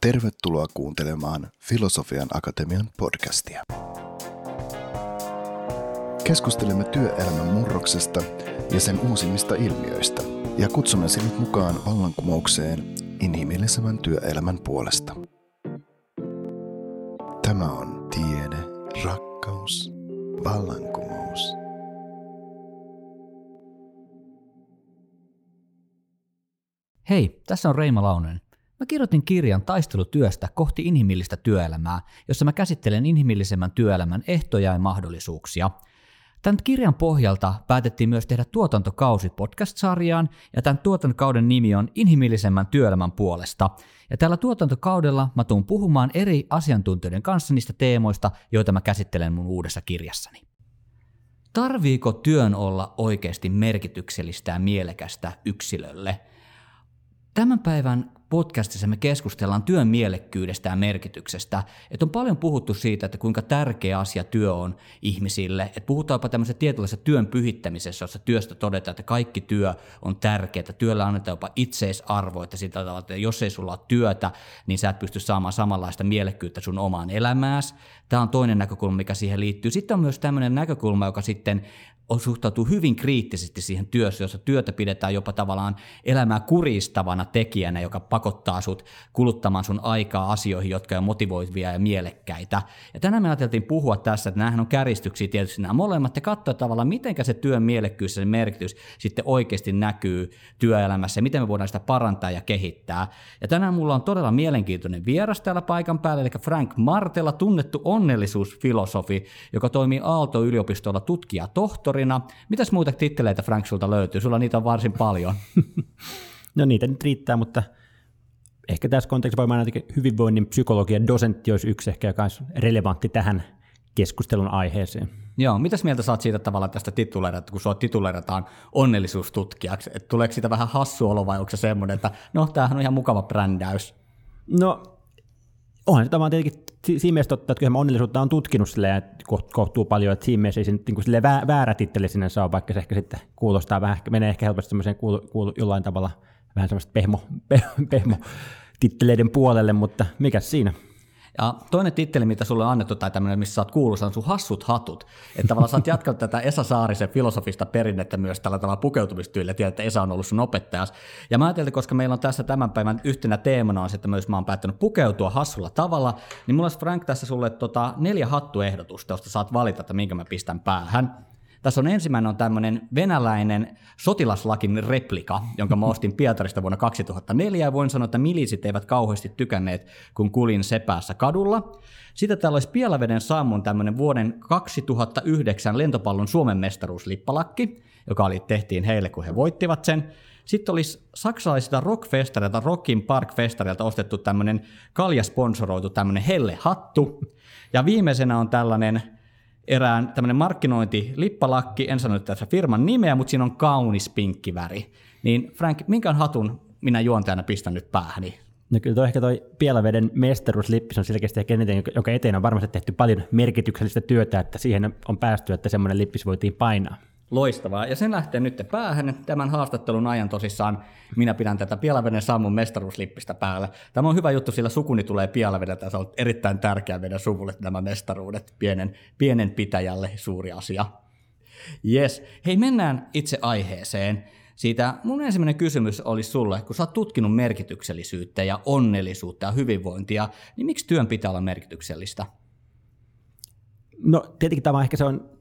Tervetuloa kuuntelemaan Filosofian Akatemian podcastia. Keskustelemme työelämän murroksesta ja sen uusimmista ilmiöistä ja kutsumme sinut mukaan vallankumoukseen inhimillisemmän työelämän puolesta. Tämä on tiede, rakkaus, vallankumous. Hei, tässä on Reima Launen. Mä kirjoitin kirjan taistelutyöstä kohti inhimillistä työelämää, jossa mä käsittelen inhimillisemmän työelämän ehtoja ja mahdollisuuksia. Tämän kirjan pohjalta päätettiin myös tehdä tuotantokausi podcast-sarjaan, ja tämän tuotantokauden nimi on Inhimillisemmän työelämän puolesta. Ja tällä tuotantokaudella mä tuun puhumaan eri asiantuntijoiden kanssa niistä teemoista, joita mä käsittelen mun uudessa kirjassani. Tarviiko työn olla oikeasti merkityksellistä ja mielekästä yksilölle? Tämän päivän podcastissa me keskustellaan työn mielekkyydestä ja merkityksestä. Että on paljon puhuttu siitä, että kuinka tärkeä asia työ on ihmisille. Että puhutaanpa tämmöisessä tietynlaisessa työn pyhittämisessä, jossa työstä todetaan, että kaikki työ on tärkeää. Työllä annetaan jopa itseisarvo, että sitä tavalla, että jos ei sulla ole työtä, niin sä et pysty saamaan samanlaista mielekkyyttä sun omaan elämääsi. Tämä on toinen näkökulma, mikä siihen liittyy. Sitten on myös tämmöinen näkökulma, joka sitten suhtautuu hyvin kriittisesti siihen työssä, jossa työtä pidetään jopa tavallaan elämää kuristavana tekijänä, joka pakottaa sut kuluttamaan sun aikaa asioihin, jotka on motivoivia ja mielekkäitä. Ja tänään me ajateltiin puhua tässä, että nämähän on käristyksiä tietysti nämä molemmat, ja katsoa tavallaan, miten se työn mielekkyys ja sen merkitys sitten oikeasti näkyy työelämässä, ja miten me voidaan sitä parantaa ja kehittää. Ja tänään mulla on todella mielenkiintoinen vieras täällä paikan päällä, eli Frank Martela, tunnettu onnellisuusfilosofi, joka toimii Aalto-yliopistolla tutkija tohtori tohtorina. Mitäs muita titteleitä Frank sulta löytyy? Sulla niitä on varsin paljon. no niitä nyt riittää, mutta ehkä tässä kontekstissa voi mainita hyvinvoinnin psykologian dosentti olisi yksi ehkä, joka olisi relevantti tähän keskustelun aiheeseen. Joo, mitäs mieltä saat siitä tavallaan tästä tituleerata, kun sua tituleerataan onnellisuustutkijaksi? Et tuleeko siitä vähän hassu olo vai onko se semmoinen, että no tämähän on ihan mukava brändäys? No onhan se tavallaan tietenkin siinä mielessä totta, että kyllä onnellisuutta on tutkinut silleen, kohtuu paljon, että siinä mielessä ei se niin kuin väärä titteli sinne saa, vaikka se ehkä sitten kuulostaa vähän, menee ehkä helposti semmoiseen kuulu, kuulu, jollain tavalla vähän semmoista pehmo, pehmo, pehmo titteleiden puolelle, mutta mikä siinä? Ja toinen titteli, mitä sulle on annettu, tai tämmöinen, missä sä oot kuulussa, on sun hassut hatut. Että tavallaan sä oot jatkanut tätä Esa Saarisen filosofista perinnettä myös tällä tavalla pukeutumistyylillä. Tiedät, että Esa on ollut sun opettajas. Ja mä ajattelin, koska meillä on tässä tämän päivän yhtenä teemana on se, että myös mä oon päättänyt pukeutua hassulla tavalla, niin mulla olisi Frank tässä sulle tota neljä hattuehdotusta, josta saat valita, että minkä mä pistän päähän. Tässä on ensimmäinen on tämmöinen venäläinen sotilaslakin replika, jonka mä ostin Pietarista vuonna 2004 ja voin sanoa, että milisit eivät kauheasti tykänneet, kun kulin sepäässä kadulla. Sitten täällä olisi Pielaveden sammun tämmöinen vuoden 2009 lentopallon Suomen mestaruuslippalakki, joka oli, tehtiin heille, kun he voittivat sen. Sitten olisi saksalaisilta rockfestareilta, Rockin Park Festareilta ostettu tämmöinen kaljasponsoroitu tämmöinen hellehattu. Ja viimeisenä on tällainen erään tämmöinen markkinointilippalakki, en sano tässä firman nimeä, mutta siinä on kaunis pinkkiväri. Niin Frank, minkä hatun minä juontajana pistän nyt päähäni? No kyllä toi ehkä toi Pielaveden mestaruuslippis on selkeästi ehkä eniten, joka eteen on varmasti tehty paljon merkityksellistä työtä, että siihen on päästy, että semmoinen lippis voitiin painaa. Loistavaa. Ja sen lähtee nyt päähän. Tämän haastattelun ajan tosissaan minä pidän tätä Pielaveden Sammun mestaruuslippistä päällä. Tämä on hyvä juttu, sillä sukuni tulee Pielavedeltä. Se on erittäin tärkeä meidän suvulle nämä mestaruudet. Pienen, pienen pitäjälle suuri asia. Yes. Hei, mennään itse aiheeseen. Siitä mun ensimmäinen kysymys oli sulle, kun sä oot tutkinut merkityksellisyyttä ja onnellisuutta ja hyvinvointia, niin miksi työn pitää olla merkityksellistä? No tietenkin tämä ehkä se on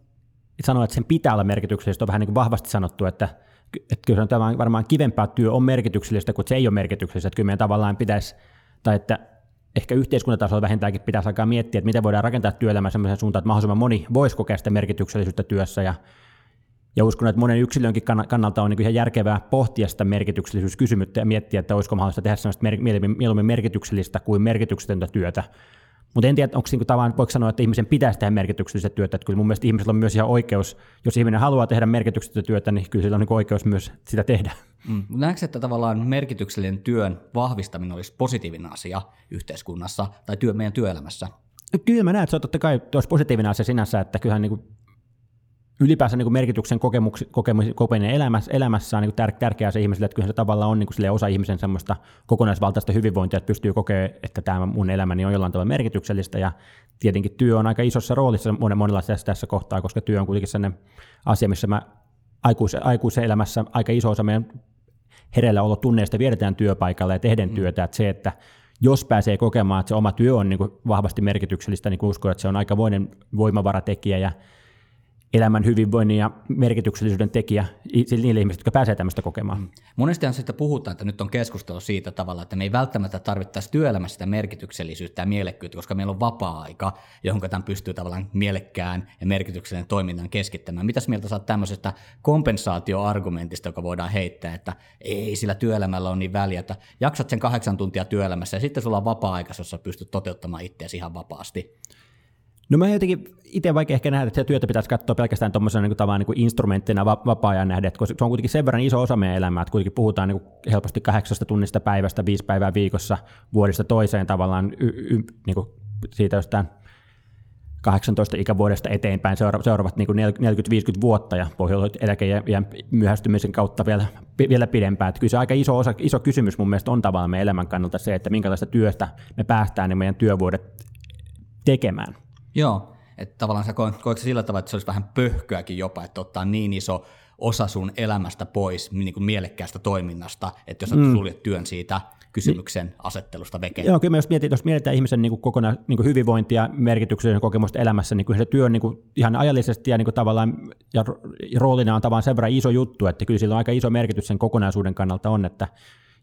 sanoa, että sen pitää olla merkityksellistä, on vähän niin kuin vahvasti sanottu, että, että kyllä tämä varmaan kivempaa työ on merkityksellistä kuin se ei ole merkityksellistä, että kyllä meidän tavallaan pitäisi, tai että ehkä yhteiskuntatasolla vähintäänkin pitäisi alkaa miettiä, että miten voidaan rakentaa työelämää sellaisen suuntaan, että mahdollisimman moni voisi kokea sitä merkityksellisyyttä työssä. Ja ja uskon, että monen yksilönkin kannalta on niin ihan järkevää pohtia sitä merkityksellisyyskysymystä ja miettiä, että olisiko mahdollista tehdä sellaista mieluummin merkityksellistä kuin merkityksetöntä työtä. Mutta en tiedä, onko niinku tavallaan, voiko sanoa, että ihmisen pitäisi tehdä merkityksellistä työtä. Että kyllä mun mielestä ihmisellä on myös ihan oikeus, jos ihminen haluaa tehdä merkityksellistä työtä, niin kyllä sillä on niinku oikeus myös sitä tehdä. Mm. Näetkö, että tavallaan merkityksellinen työn vahvistaminen olisi positiivinen asia yhteiskunnassa tai työ, meidän työelämässä? No kyllä mä näen, että se on totta kai olisi positiivinen asia sinänsä, että kyllähän niin kuin ylipäänsä niin kuin merkityksen kokemuks, kokemus, kokeminen elämässä, elämässä on niin tär, tärkeää se ihmiselle, että kyllä se tavallaan on niin kuin osa ihmisen semmoista kokonaisvaltaista hyvinvointia, että pystyy kokemaan, että tämä mun elämäni on jollain tavalla merkityksellistä, ja tietenkin työ on aika isossa roolissa monella tässä, tässä kohtaa, koska työ on kuitenkin sellainen asia, missä mä aikuis, aikuisen elämässä aika iso osa meidän hereillä olla tunneista viedetään työpaikalle ja tehdään mm. työtä, että se, että jos pääsee kokemaan, että se oma työ on niin kuin vahvasti merkityksellistä, niin uskon, että se on aika voimavaratekijä ja elämän hyvinvoinnin ja merkityksellisyyden tekijä niille ihmisille, jotka pääsee tämmöistä kokemaan. Mm. Monestihan siitä puhutaan, että nyt on keskustelu siitä tavalla, että me ei välttämättä tarvittaisi työelämässä sitä merkityksellisyyttä ja mielekkyyttä, koska meillä on vapaa-aika, johon tämän pystyy tavallaan mielekkään ja merkityksellinen toiminnan keskittämään. Mitäs mieltä saat tämmöisestä kompensaatioargumentista, joka voidaan heittää, että ei sillä työelämällä on niin väliä, että jaksat sen kahdeksan tuntia työelämässä ja sitten sulla on vapaa-aika, jossa pystyt toteuttamaan itseäsi ihan vapaasti. No mä jotenkin itse vaikea ehkä nähdä, että se työtä pitäisi katsoa pelkästään tuommoisena niin tavallaan niin instrumenttina vapaa-ajan nähdä, koska se on kuitenkin sen verran iso osa meidän elämää, että kuitenkin puhutaan niin helposti kahdeksasta tunnista päivästä, viisi päivää viikossa, vuodesta toiseen tavallaan y- y- niin kuin siitä jostain 18 ikävuodesta eteenpäin seuraavat, niin 40-50 vuotta ja pohjoiset ja myöhästymisen kautta vielä, vielä pidempään. Että kyllä se aika iso, osa, iso kysymys mun mielestä on tavallaan meidän elämän kannalta se, että minkälaista työstä me päästään ne meidän työvuodet tekemään. Joo, että tavallaan sä koetko sillä tavalla, että se olisi vähän pöhköäkin jopa, että ottaa niin iso osa sun elämästä pois niin kuin mielekkäästä toiminnasta, että jos sä mm. suljet työn siitä kysymyksen asettelusta veke. Joo, kyllä jos, mietit, jos mietitään ihmisen niin kuin kokonaan niin kuin hyvinvointia, merkityksellisen kokemusta elämässä, niin kyllä se työ niin kuin ihan ajallisesti ja niin kuin tavallaan ja roolina on tavallaan sen verran iso juttu, että kyllä sillä on aika iso merkitys sen kokonaisuuden kannalta on, että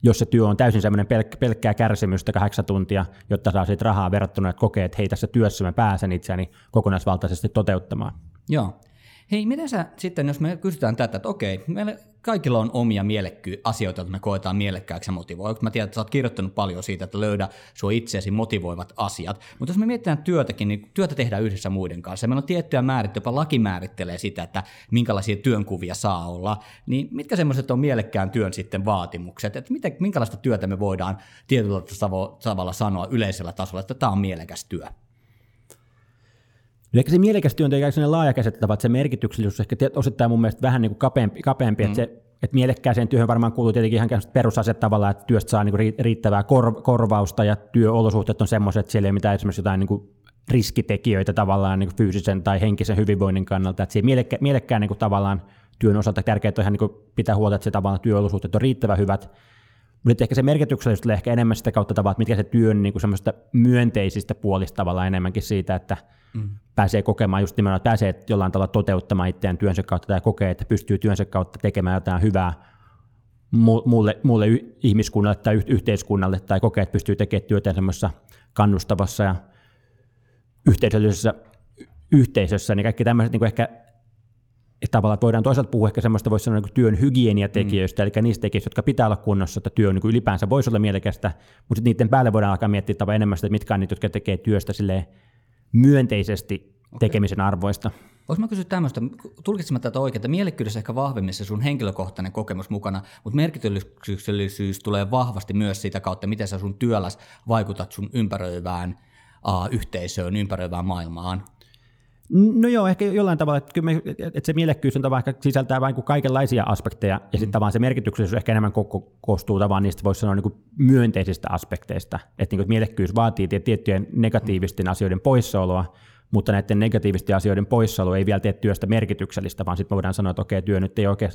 jos se työ on täysin semmoinen pelk- pelkkää kärsimystä kahdeksan tuntia, jotta saa siitä rahaa verrattuna, että kokee, että hei tässä työssä mä pääsen itseäni kokonaisvaltaisesti toteuttamaan. Joo. Hei, miten sä sitten, jos me kysytään tätä, että okei, meillä kaikilla on omia mielekky- asioita, joita me koetaan mielekkääksi ja motivoivaksi. Mä tiedän, että sä oot kirjoittanut paljon siitä, että löydä sua itseäsi motivoivat asiat. Mutta jos me mietitään työtäkin, niin työtä tehdään yhdessä muiden kanssa. Meillä on tiettyjä määrittelyjä, jopa laki määrittelee sitä, että minkälaisia työnkuvia saa olla. Niin mitkä semmoiset on mielekkään työn sitten vaatimukset? Että miten, minkälaista työtä me voidaan tietyllä tavalla sanoa yleisellä tasolla, että tämä on mielekäs työ? Eli se mielekäs työ on laaja käsitettävä, että se merkityksellisyys ehkä osittain mun mielestä vähän niin kuin kapeampi, kapeampi mm. että, se, että mielekkääseen työhön varmaan kuuluu tietenkin ihan perusasiat tavallaan, että työstä saa niin riittävää kor, korvausta ja työolosuhteet on semmoiset, että siellä ei ole mitään esimerkiksi jotain niin kuin riskitekijöitä tavallaan niin kuin fyysisen tai henkisen hyvinvoinnin kannalta, että se mielekkä, mielekkään niin kuin tavallaan työn osalta tärkeää on ihan niin kuin pitää huolta, että se tavallaan työolosuhteet on riittävän hyvät, mutta ehkä se merkityksellisyys tulee ehkä enemmän sitä kautta tavallaan, että mitkä se työn niin kuin myönteisistä puolista tavallaan enemmänkin siitä, että mm. pääsee kokemaan just nimenomaan, että pääsee jollain tavalla toteuttamaan itseään työnsä kautta tai kokee, että pystyy työnsä kautta tekemään jotain hyvää muulle, muulle ihmiskunnalle tai yhteiskunnalle tai kokee, että pystyy tekemään työtä semmoisessa kannustavassa ja yhteisöllisessä yhteisössä, niin kaikki tämmöiset niin ehkä että tavallaan voidaan toisaalta puhua ehkä semmoista, voisi sanoa niin työn hygieniatekijöistä, mm. eli niistä tekijöistä, jotka pitää olla kunnossa, että työ niin ylipäänsä voisi olla mielekästä, mutta sitten niiden päälle voidaan alkaa miettiä tavallaan enemmän sitä, että mitkä on niitä, jotka tekee työstä myönteisesti okay. tekemisen arvoista. Voisi mä kysyä tämmöistä, tulkitsin tätä oikein, että mielekkyydessä ehkä vahvemmin se sun henkilökohtainen kokemus mukana, mutta merkityksellisyys tulee vahvasti myös siitä kautta, miten sä sun työläs vaikutat sun ympäröivään uh, yhteisöön, ympäröivään maailmaan. No joo, ehkä jollain tavalla, että, kyllä me, että se mielekkyys on tavallaan sisältää vain kuin kaikenlaisia aspekteja, ja sitten mm. se merkityksellisyys ehkä enemmän ko- koostuu tavallaan niistä, voisi sanoa niin kuin myönteisistä aspekteista, että, niin kuin, mielekkyys vaatii tiettyjen negatiivisten asioiden poissaoloa, mutta näiden negatiivisten asioiden poissaolo ei vielä tee työstä merkityksellistä, vaan sitten voidaan sanoa, että okei, työ nyt ei oikein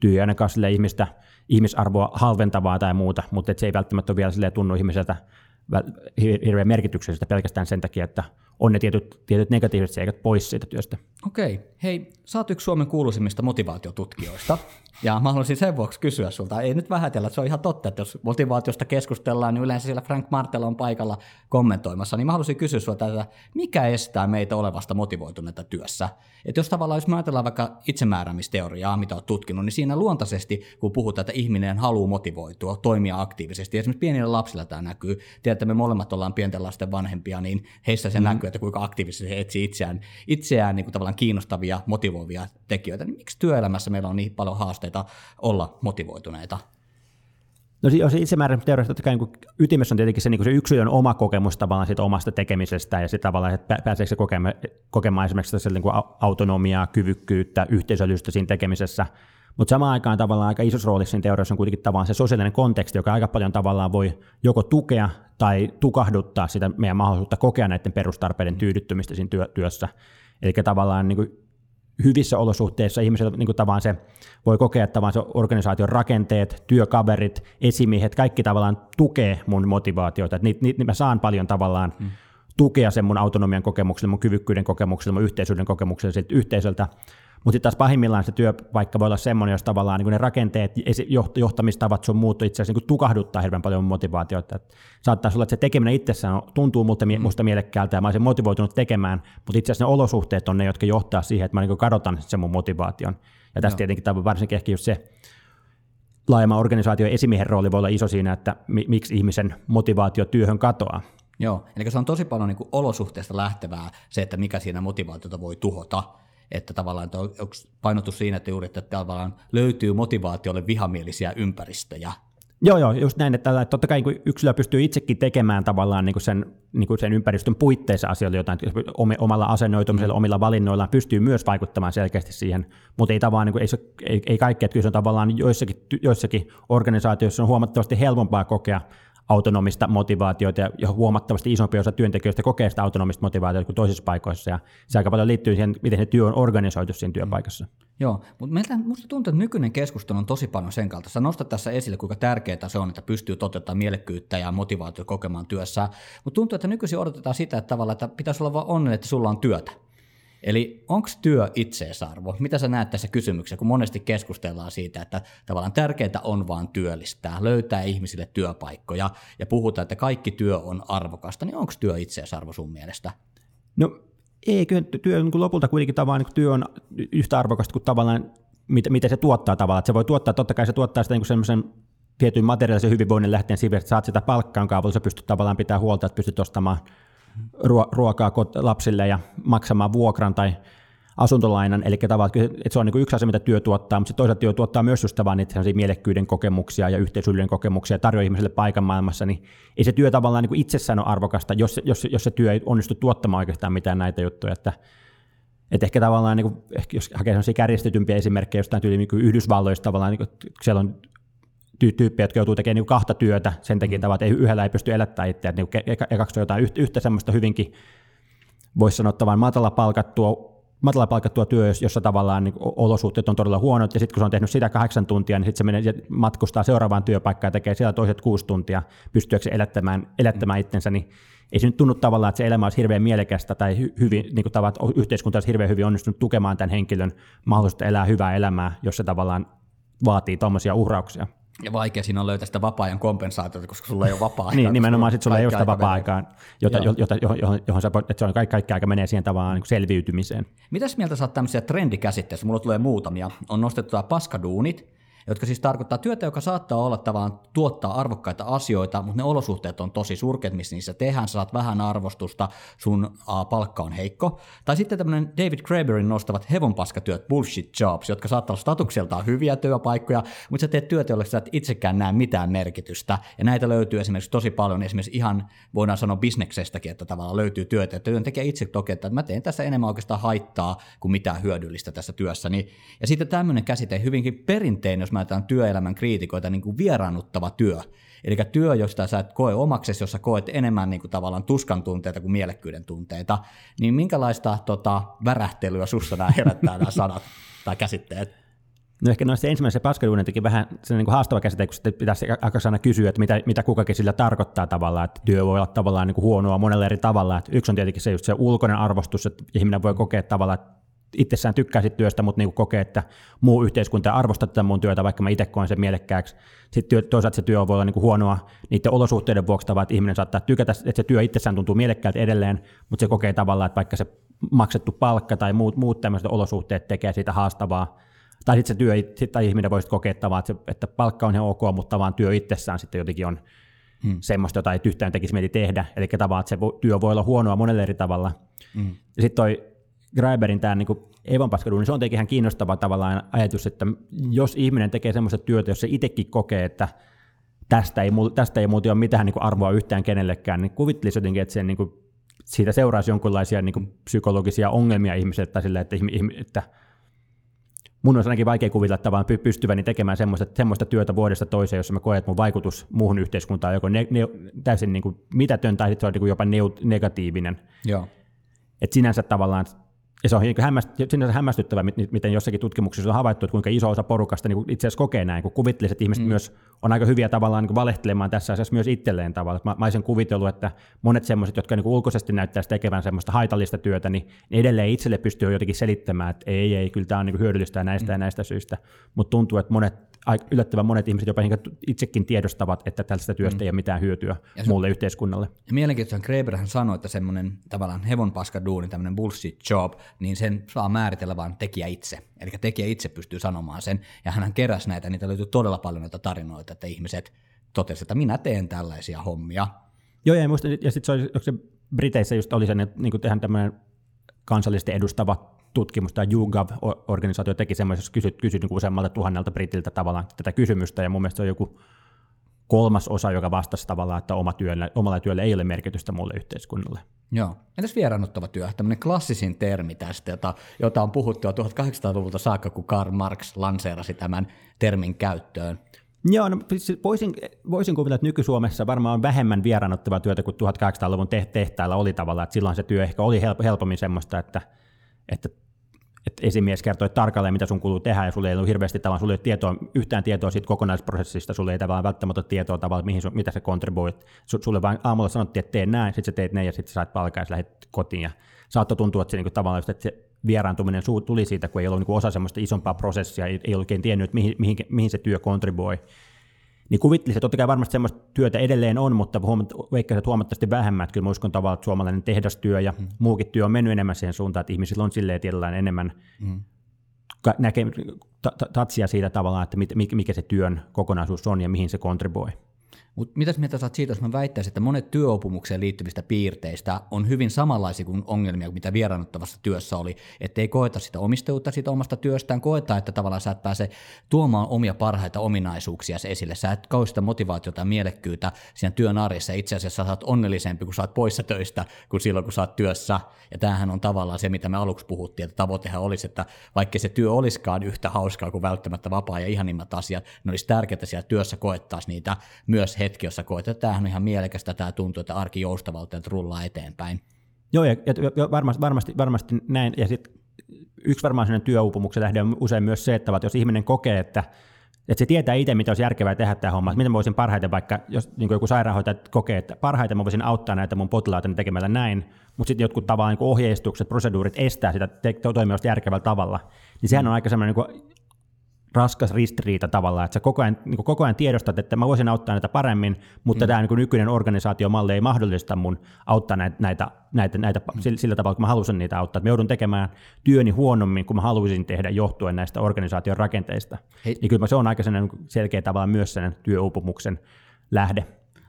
työ ei ainakaan sille ihmistä, ihmisarvoa halventavaa tai muuta, mutta se ei välttämättä ole vielä tunnu ihmiseltä hirveän merkityksellistä pelkästään sen takia, että on ne tietyt, tietyt negatiiviset seikat pois siitä työstä. Okei. Hei, sä oot yksi Suomen kuuluisimmista motivaatiotutkijoista. Ja mä haluaisin sen vuoksi kysyä sulta, ei nyt vähätellä, että se on ihan totta, että jos motivaatiosta keskustellaan, niin yleensä siellä Frank Martel on paikalla kommentoimassa, niin mä haluaisin kysyä sulta, että mikä estää meitä olevasta motivoituneita työssä? Että jos tavallaan, jos me ajatellaan vaikka itsemääräämisteoriaa, mitä olet tutkinut, niin siinä luontaisesti, kun puhutaan, että ihminen haluaa motivoitua, toimia aktiivisesti, esimerkiksi pienillä lapsilla tämä näkyy, tiedätte, me molemmat ollaan pienten lasten vanhempia, niin heissä se mm. näkyy, että kuinka aktiivisesti he etsii itseään, itseään niin kuin tavallaan kiinnostavia, motivoivia tekijöitä, niin miksi työelämässä meillä on niin paljon haasteita olla motivoituneita? No jos itsemääräämisteoriassa totta kai niin ytimessä on tietenkin se, niin se yksilön oma kokemus tavallaan siitä omasta tekemisestä ja se tavallaan, että pääseekö se kokemaan, kokemaan esimerkiksi niin kuin autonomiaa, kyvykkyyttä, yhteisöllisyyttä siinä tekemisessä. Mutta samaan aikaan tavallaan aika isossa roolissa siinä teoriassa on kuitenkin tavallaan se sosiaalinen konteksti, joka aika paljon tavallaan voi joko tukea tai tukahduttaa sitä meidän mahdollisuutta kokea näiden perustarpeiden tyydyttymistä siinä työ, työssä. Eli tavallaan niin kuin hyvissä olosuhteissa ihmiset niin tavallaan se voi kokea, että tavallaan se organisaation rakenteet, työkaverit, esimiehet, kaikki tavallaan tukee mun motivaatioita. Että niitä, niitä mä saan paljon tavallaan mm. tukea sen mun autonomian kokemukselle, mun kyvykkyyden kokemukselle, mun yhteisyyden kokemukselle siitä yhteisöltä. Mutta sitten taas pahimmillaan se työpaikka voi olla semmoinen, jos tavallaan niin ne rakenteet, johtamistavat sun muut itse asiassa niin tukahduttaa hirveän paljon motivaatiota. Et saattaa olla, että se tekeminen itsessään tuntuu musta, mm. musta mielekkäältä ja mä olisin motivoitunut tekemään, mutta itse asiassa ne olosuhteet on ne, jotka johtaa siihen, että mä niin kadotan sen mun motivaation. Ja tästä tietenkin tämä varsinkin ehkä just se laajemman organisaation esimiehen rooli voi olla iso siinä, että mi- miksi ihmisen motivaatio työhön katoaa. Joo, eli se on tosi paljon niin olosuhteesta lähtevää se, että mikä siinä motivaatiota voi tuhota että tavallaan onko painotus siinä, että juuri että tavallaan löytyy motivaatiolle vihamielisiä ympäristöjä. Joo, joo, just näin, että, totta kai niin yksilö pystyy itsekin tekemään tavallaan niin sen, niin sen ympäristön puitteissa asioilla jotain, omalla asennoitumisella, omilla valinnoillaan pystyy myös vaikuttamaan selkeästi siihen, mutta ei tavallaan, niin kuin, ei, ei, ei kaikki, että kyllä se on tavallaan joissakin, joissakin organisaatioissa on huomattavasti helpompaa kokea autonomista motivaatiota ja huomattavasti isompi osa työntekijöistä kokee sitä autonomista motivaatiota kuin toisissa paikoissa ja se aika paljon liittyy siihen, miten se työ on organisoitu siinä työpaikassa. Mm. Joo, mutta meiltä musta tuntuu, että nykyinen keskustelu on tosi paljon sen kaltaista. Sä nostat tässä esille, kuinka tärkeää se on, että pystyy toteuttamaan mielekkyyttä ja motivaatio kokemaan työssä. Mutta tuntuu, että nykyisin odotetaan sitä, että tavallaan, että pitäisi olla vain onnellinen, että sulla on työtä. Eli onko työ itseisarvo? Mitä sä näet tässä kysymyksessä, kun monesti keskustellaan siitä, että tavallaan tärkeintä on vaan työllistää, löytää ihmisille työpaikkoja ja puhutaan, että kaikki työ on arvokasta, niin onko työ itseisarvo sun mielestä? No ei, kyllä työ niin lopulta kuitenkin tavallaan niin työ on yhtä arvokasta kuin tavallaan mitä, mitä se tuottaa tavallaan. Että se voi tuottaa, totta kai se tuottaa sitä niin semmoisen tietyn materiaalisen hyvinvoinnin lähteen siihen, että saat sitä palkkaa, jonka avulla sä pystyt tavallaan pitää huolta, että pystyt ostamaan ruokaa lapsille ja maksamaan vuokran tai asuntolainan, eli tavallaan, että se on niin yksi asia, mitä työ tuottaa, mutta toisaalta työ tuottaa myös just vaan niitä mielekkyyden kokemuksia ja yhteisöllisyyden kokemuksia ja tarjoaa ihmiselle paikan maailmassa, niin ei se työ tavallaan niin itsessään ole arvokasta, jos, jos, jos se työ ei onnistu tuottamaan oikeastaan mitään näitä juttuja, että että ehkä tavallaan, niin kuin, ehkä jos hakee sellaisia kärjestetympiä esimerkkejä jostain tyyliin niin Yhdysvalloista, tavallaan, niin siellä on tyyppejä, jotka joutuu tekemään niin kahta työtä sen takia, mm. että ei, yhdellä ei pysty elättämään itseään. Niin ekaksi on jotain yhtä, semmoista hyvinkin, voisi sanoa, palkattua, matala palkattua työ, jossa tavallaan niin olosuhteet on todella huonot, ja sitten kun se on tehnyt sitä kahdeksan tuntia, niin sitten se menee matkustaa seuraavaan työpaikkaan ja tekee siellä toiset kuusi tuntia pystyäkseen elättämään, elättämään mm. itsensä, niin ei se nyt tunnu tavallaan, että se elämä olisi hirveän mielekästä tai hyvin, niin kuin tavat, yhteiskunta olisi hirveän hyvin onnistunut tukemaan tämän henkilön mahdollisuutta elää hyvää elämää, jos se tavallaan vaatii tuommoisia uhrauksia. Ja vaikea siinä on löytää sitä vapaa-ajan kompensaatiota, koska sulla ei ole vapaa-aikaa. niin, nimenomaan sitten sulla ei ole sitä vapaa-aikaa, jota, jota, johon, johon sä, että se on kaikki, kaikki aika menee siihen tavallaan niin selviytymiseen. Mitäs mieltä sä oot tämmöisiä trendikäsitteistä? Mulla tulee muutamia. On nostettu paskaduunit, jotka siis tarkoittaa työtä, joka saattaa olla tavallaan tuottaa arvokkaita asioita, mutta ne olosuhteet on tosi surkeat, missä niissä tehdään, sä saat vähän arvostusta, sun uh, palkka on heikko. Tai sitten tämmöinen David Graeberin nostavat hevonpaskatyöt, bullshit jobs, jotka saattaa olla statukseltaan hyviä työpaikkoja, mutta sä teet työtä, jolle sä et itsekään näe mitään merkitystä. Ja näitä löytyy esimerkiksi tosi paljon, esimerkiksi ihan voidaan sanoa bisneksestäkin, että tavallaan löytyy työtä, että työntekijä itse toki, että mä teen tässä enemmän oikeastaan haittaa kuin mitään hyödyllistä tässä työssä. Ja sitten tämmöinen käsite hyvinkin perinteinen, jos mä ajatellaan työelämän kriitikoita, niin kuin vieraannuttava työ. Eli työ, josta sä et koe omaksesi, jossa koet enemmän niin kuin tavallaan tuskan tunteita kuin mielekkyyden tunteita, niin minkälaista tota, värähtelyä sussa nämä herättää nämä sanat tai käsitteet? No ehkä noissa ensimmäisessä paskaduunetikin vähän se niin kuin haastava käsite, kun sitten pitäisi aika aina kysyä, että mitä, mitä kukakin sillä tarkoittaa tavallaan, että työ voi olla tavallaan niin kuin huonoa monella eri tavalla. Että yksi on tietenkin se, just se ulkoinen arvostus, että ihminen voi kokea tavallaan, että itsessään tykkää sit työstä, mutta niin kokee, että muu yhteiskunta arvostaa tätä mun työtä, vaikka mä itse koen sen mielekkääksi. Sitten työ, toisaalta se työ voi olla niin kuin huonoa niiden olosuhteiden vuoksi, tavalla, että ihminen saattaa tykätä, että se työ itsessään tuntuu mielekkäältä edelleen, mutta se kokee tavallaan, että vaikka se maksettu palkka tai muut, muut tämmöiset olosuhteet tekee siitä haastavaa, tai sitten se työ, sit, tai ihminen voisi kokea tavallaan, että, se, että palkka on ihan ok, mutta vaan työ itsessään sitten jotenkin on hmm. semmoista, jota ei yhtään tekisi mieli tehdä. Eli tavallaan, että se työ voi olla huonoa monelle eri tavalla. Hmm. Sitten toi Greiberin tämä niin Evan niin se on tietenkin ihan kiinnostava tavallaan ajatus, että jos ihminen tekee semmoista työtä, jos se itsekin kokee, että tästä ei, tästä ei muuten ole mitään niin arvoa yhtään kenellekään, niin kuvittelisi jotenkin, että sen, niin kuin, siitä seuraisi jonkinlaisia niin kuin, psykologisia ongelmia ihmiselle, tai sille, että, että mun on ainakin vaikea kuvitella tavallaan pystyväni tekemään semmoista, semmoista työtä vuodesta toiseen, jossa mä koen, että mun vaikutus muuhun yhteiskuntaan on joko ne, ne, täysin niin kuin mitätön tai sitten se on niin kuin jopa neut, negatiivinen. Joo. Et sinänsä tavallaan ja se on niin hämmäst, sinänsä hämmästyttävää, miten jossakin tutkimuksissa on havaittu, että kuinka iso osa porukasta niin itse asiassa kokee näin, kun kuvittelisi, että ihmiset mm. myös on aika hyviä tavallaan niin valehtelemaan tässä asiassa myös itselleen tavallaan. Mä, mä olisin kuvitellut, että monet semmoiset, jotka niin ulkoisesti näyttäisi tekevän semmoista haitallista työtä, niin edelleen itselle pystyy jotenkin selittämään, että ei, ei, kyllä tämä on niin hyödyllistä näistä mm. ja näistä syistä. Mutta tuntuu, että monet yllättävän monet ihmiset jopa itsekin tiedostavat, että tällaista työstä mm. ei ole mitään hyötyä ja muulle se, yhteiskunnalle. Ja mielenkiintoista Greberhän sanoi, että semmoinen tavallaan hevonpaska duuni, tämmöinen bullshit job, niin sen saa määritellä vain tekijä itse. Eli tekijä itse pystyy sanomaan sen, ja hän keräsi näitä, niitä löytyy todella paljon näitä tarinoita, että ihmiset totesivat, että minä teen tällaisia hommia. Joo, ja, muista, ja sitten se, oli, se Briteissä just oli sen, että niin tehdään tämmöinen kansallisesti edustava tutkimus, tämä YouGov-organisaatio teki semmoisessa, kysyt, kysyt niin useammalta tuhannelta britiltä tavallaan tätä kysymystä, ja mun mielestä se on joku kolmas osa, joka vastasi tavallaan, että oma työlle, omalla työllä ei ole merkitystä muulle yhteiskunnalle. Joo. Entäs vieraannuttava työ, tämmöinen klassisin termi tästä, jota, jota on puhuttu jo 1800-luvulta saakka, kun Karl Marx lanseerasi tämän termin käyttöön. Joo, no, siis voisin, voisin kuvitella, että nyky-Suomessa varmaan on vähemmän vieraannuttavaa työtä kuin 1800-luvun tehtailla oli tavallaan, että silloin se työ ehkä oli helpommin semmoista, että että että esimies kertoo että tarkalleen, mitä sun kuuluu tehdä, ja sulle ei ole hirveästi tavallaan, sulle ei tietoa, yhtään tietoa siitä kokonaisprosessista, sulle ei tavallaan välttämättä tietoa tavallaan, mihin sun, mitä se kontribuoi. Sulle vain aamulla sanottiin, että tee näin, sitten sä teet näin, ja sitten sä saat palkaa, ja sä lähdet kotiin. Ja saattoi tuntua, että se, niin tavallaan, että se vieraantuminen tuli siitä, kun ei ollut niin osa semmoista isompaa prosessia, ei, ei oikein tiennyt, että mihin, mihin, mihin se työ kontribuoi niin kuvittelisin, että totta kai varmasti sellaista työtä edelleen on, mutta veikkaisin, huomattavasti vähemmän, että kyllä mä uskon tavallaan, että suomalainen tehdastyö ja mm. muukin työ on mennyt enemmän siihen suuntaan, että ihmisillä on silleen tietyllään enemmän mm. näke, tatsia siitä tavallaan, että mikä se työn kokonaisuus on ja mihin se kontribuoi. Mutta mitäs mieltä saat siitä, jos mä väittäisin, että monet työopumukseen liittyvistä piirteistä on hyvin samanlaisia kuin ongelmia kuin mitä vieraannuttavassa työssä oli, ettei koeta sitä omistajuutta siitä omasta työstään, koeta, että tavallaan sä et pääse tuomaan omia parhaita ominaisuuksia esille, sä et sitä motivaatiota ja mielekkyyttä siinä työn arjessa, itse asiassa sä oot onnellisempi, kun sä oot poissa töistä kuin silloin, kun sä oot työssä, ja tämähän on tavallaan se, mitä me aluksi puhuttiin, että tavoitehan olisi, että vaikka se työ olisikaan yhtä hauskaa kuin välttämättä vapaa ja ihanimmat asiat, ne olisi tärkeää, siellä työssä koettaisiin niitä myös hetki, jossa koet, että tämähän on ihan mielekästä, tämä tuntuu, että arki joustavalta, että rullaa eteenpäin. Joo, ja, ja varmasti, varmasti, varmasti näin, ja sitten yksi varmaan sellainen työuupumuksen lähde on usein myös se, että jos ihminen kokee, että että se tietää itse, mitä olisi järkevää tehdä tämä homma, miten voisin parhaiten vaikka, jos niin joku sairaanhoitaja kokee, että parhaiten mä voisin auttaa näitä mun potilaita tekemällä näin, mutta sitten jotkut tavallaan niin ohjeistukset, proseduurit estää sitä te- toimimasta järkevällä tavalla, niin sehän on aika semmoinen niin raskas ristiriita tavallaan, että sä koko ajan, niin koko ajan tiedostat, että mä voisin auttaa näitä paremmin, mutta mm. tämä niin nykyinen organisaatiomalli ei mahdollista mun auttaa näitä, näitä, näitä, näitä mm. sillä, tavalla, kun mä halusin niitä auttaa. Että mä joudun tekemään työni huonommin, kuin mä haluaisin tehdä johtuen näistä organisaation rakenteista. Hei. Niin kyllä se on aika selkeä tavalla myös sen työuupumuksen lähde.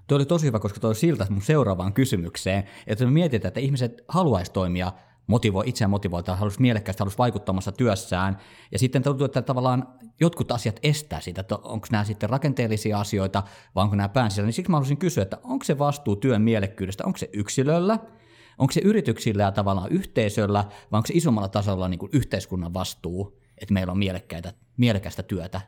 Tuo oli tosi hyvä, koska tuo siltä mun seuraavaan kysymykseen, että me mietitään, että ihmiset haluaisi toimia motivoi, itseään motivoita, halusi mielekkäästi, halusi vaikuttamassa työssään. Ja sitten tuntuu, että tavallaan jotkut asiat estää sitä, että onko nämä sitten rakenteellisia asioita vai onko nämä päänsisällä. Niin siksi mä haluaisin kysyä, että onko se vastuu työn mielekkyydestä, onko se yksilöllä, onko se yrityksillä ja tavallaan yhteisöllä vai onko se isommalla tasolla niin kuin yhteiskunnan vastuu, että meillä on mielekkäitä, mielekästä työtä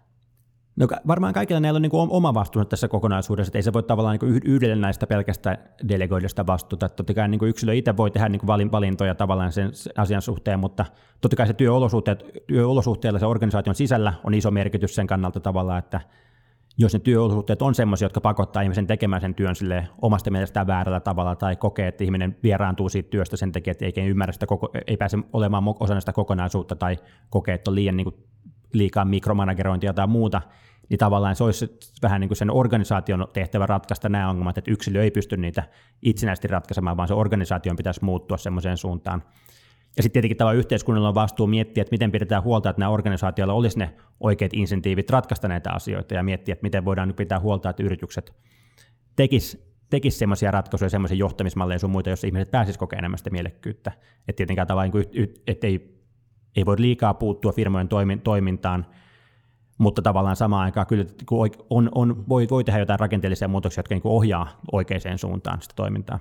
No varmaan kaikilla näillä on niin kuin oma vastuunsa tässä kokonaisuudessa, että ei se voi tavallaan niin yhdelle näistä pelkästään delegoida sitä vastuuta. Totta kai niin kuin yksilö itse voi tehdä niin kuin valintoja tavallaan sen asian suhteen, mutta totta kai se työolosuhteet, työolosuhteilla se organisaation sisällä on iso merkitys sen kannalta tavallaan, että jos ne työolosuhteet on sellaisia, jotka pakottaa ihmisen tekemään sen työn sille omasta mielestään väärällä tavalla tai kokee, että ihminen vieraantuu siitä työstä sen takia, että ei ymmärrä sitä, koko, ei pääse olemaan osana sitä kokonaisuutta tai kokee, että on liian niin kuin liikaa mikromanagerointia tai muuta, niin tavallaan se olisi vähän niin kuin sen organisaation tehtävä ratkaista nämä ongelmat, että yksilö ei pysty niitä itsenäisesti ratkaisemaan, vaan se organisaation pitäisi muuttua semmoiseen suuntaan. Ja sitten tietenkin tämä yhteiskunnalla on vastuu miettiä, että miten pidetään huolta, että nämä organisaatioilla olisi ne oikeat insentiivit ratkaista näitä asioita ja miettiä, että miten voidaan nyt pitää huolta, että yritykset tekis tekisi semmoisia ratkaisuja, semmoisia johtamismalleja sun muita, jos ihmiset pääsisivät kokemaan enemmän sitä mielekkyyttä. Että tietenkään tavallaan, niin että ei, ei voi liikaa puuttua firmojen toimintaan, mutta tavallaan samaan aikaan kyllä kun on, on, voi, voi tehdä jotain rakenteellisia muutoksia, jotka niin ohjaa oikeaan suuntaan sitä toimintaa.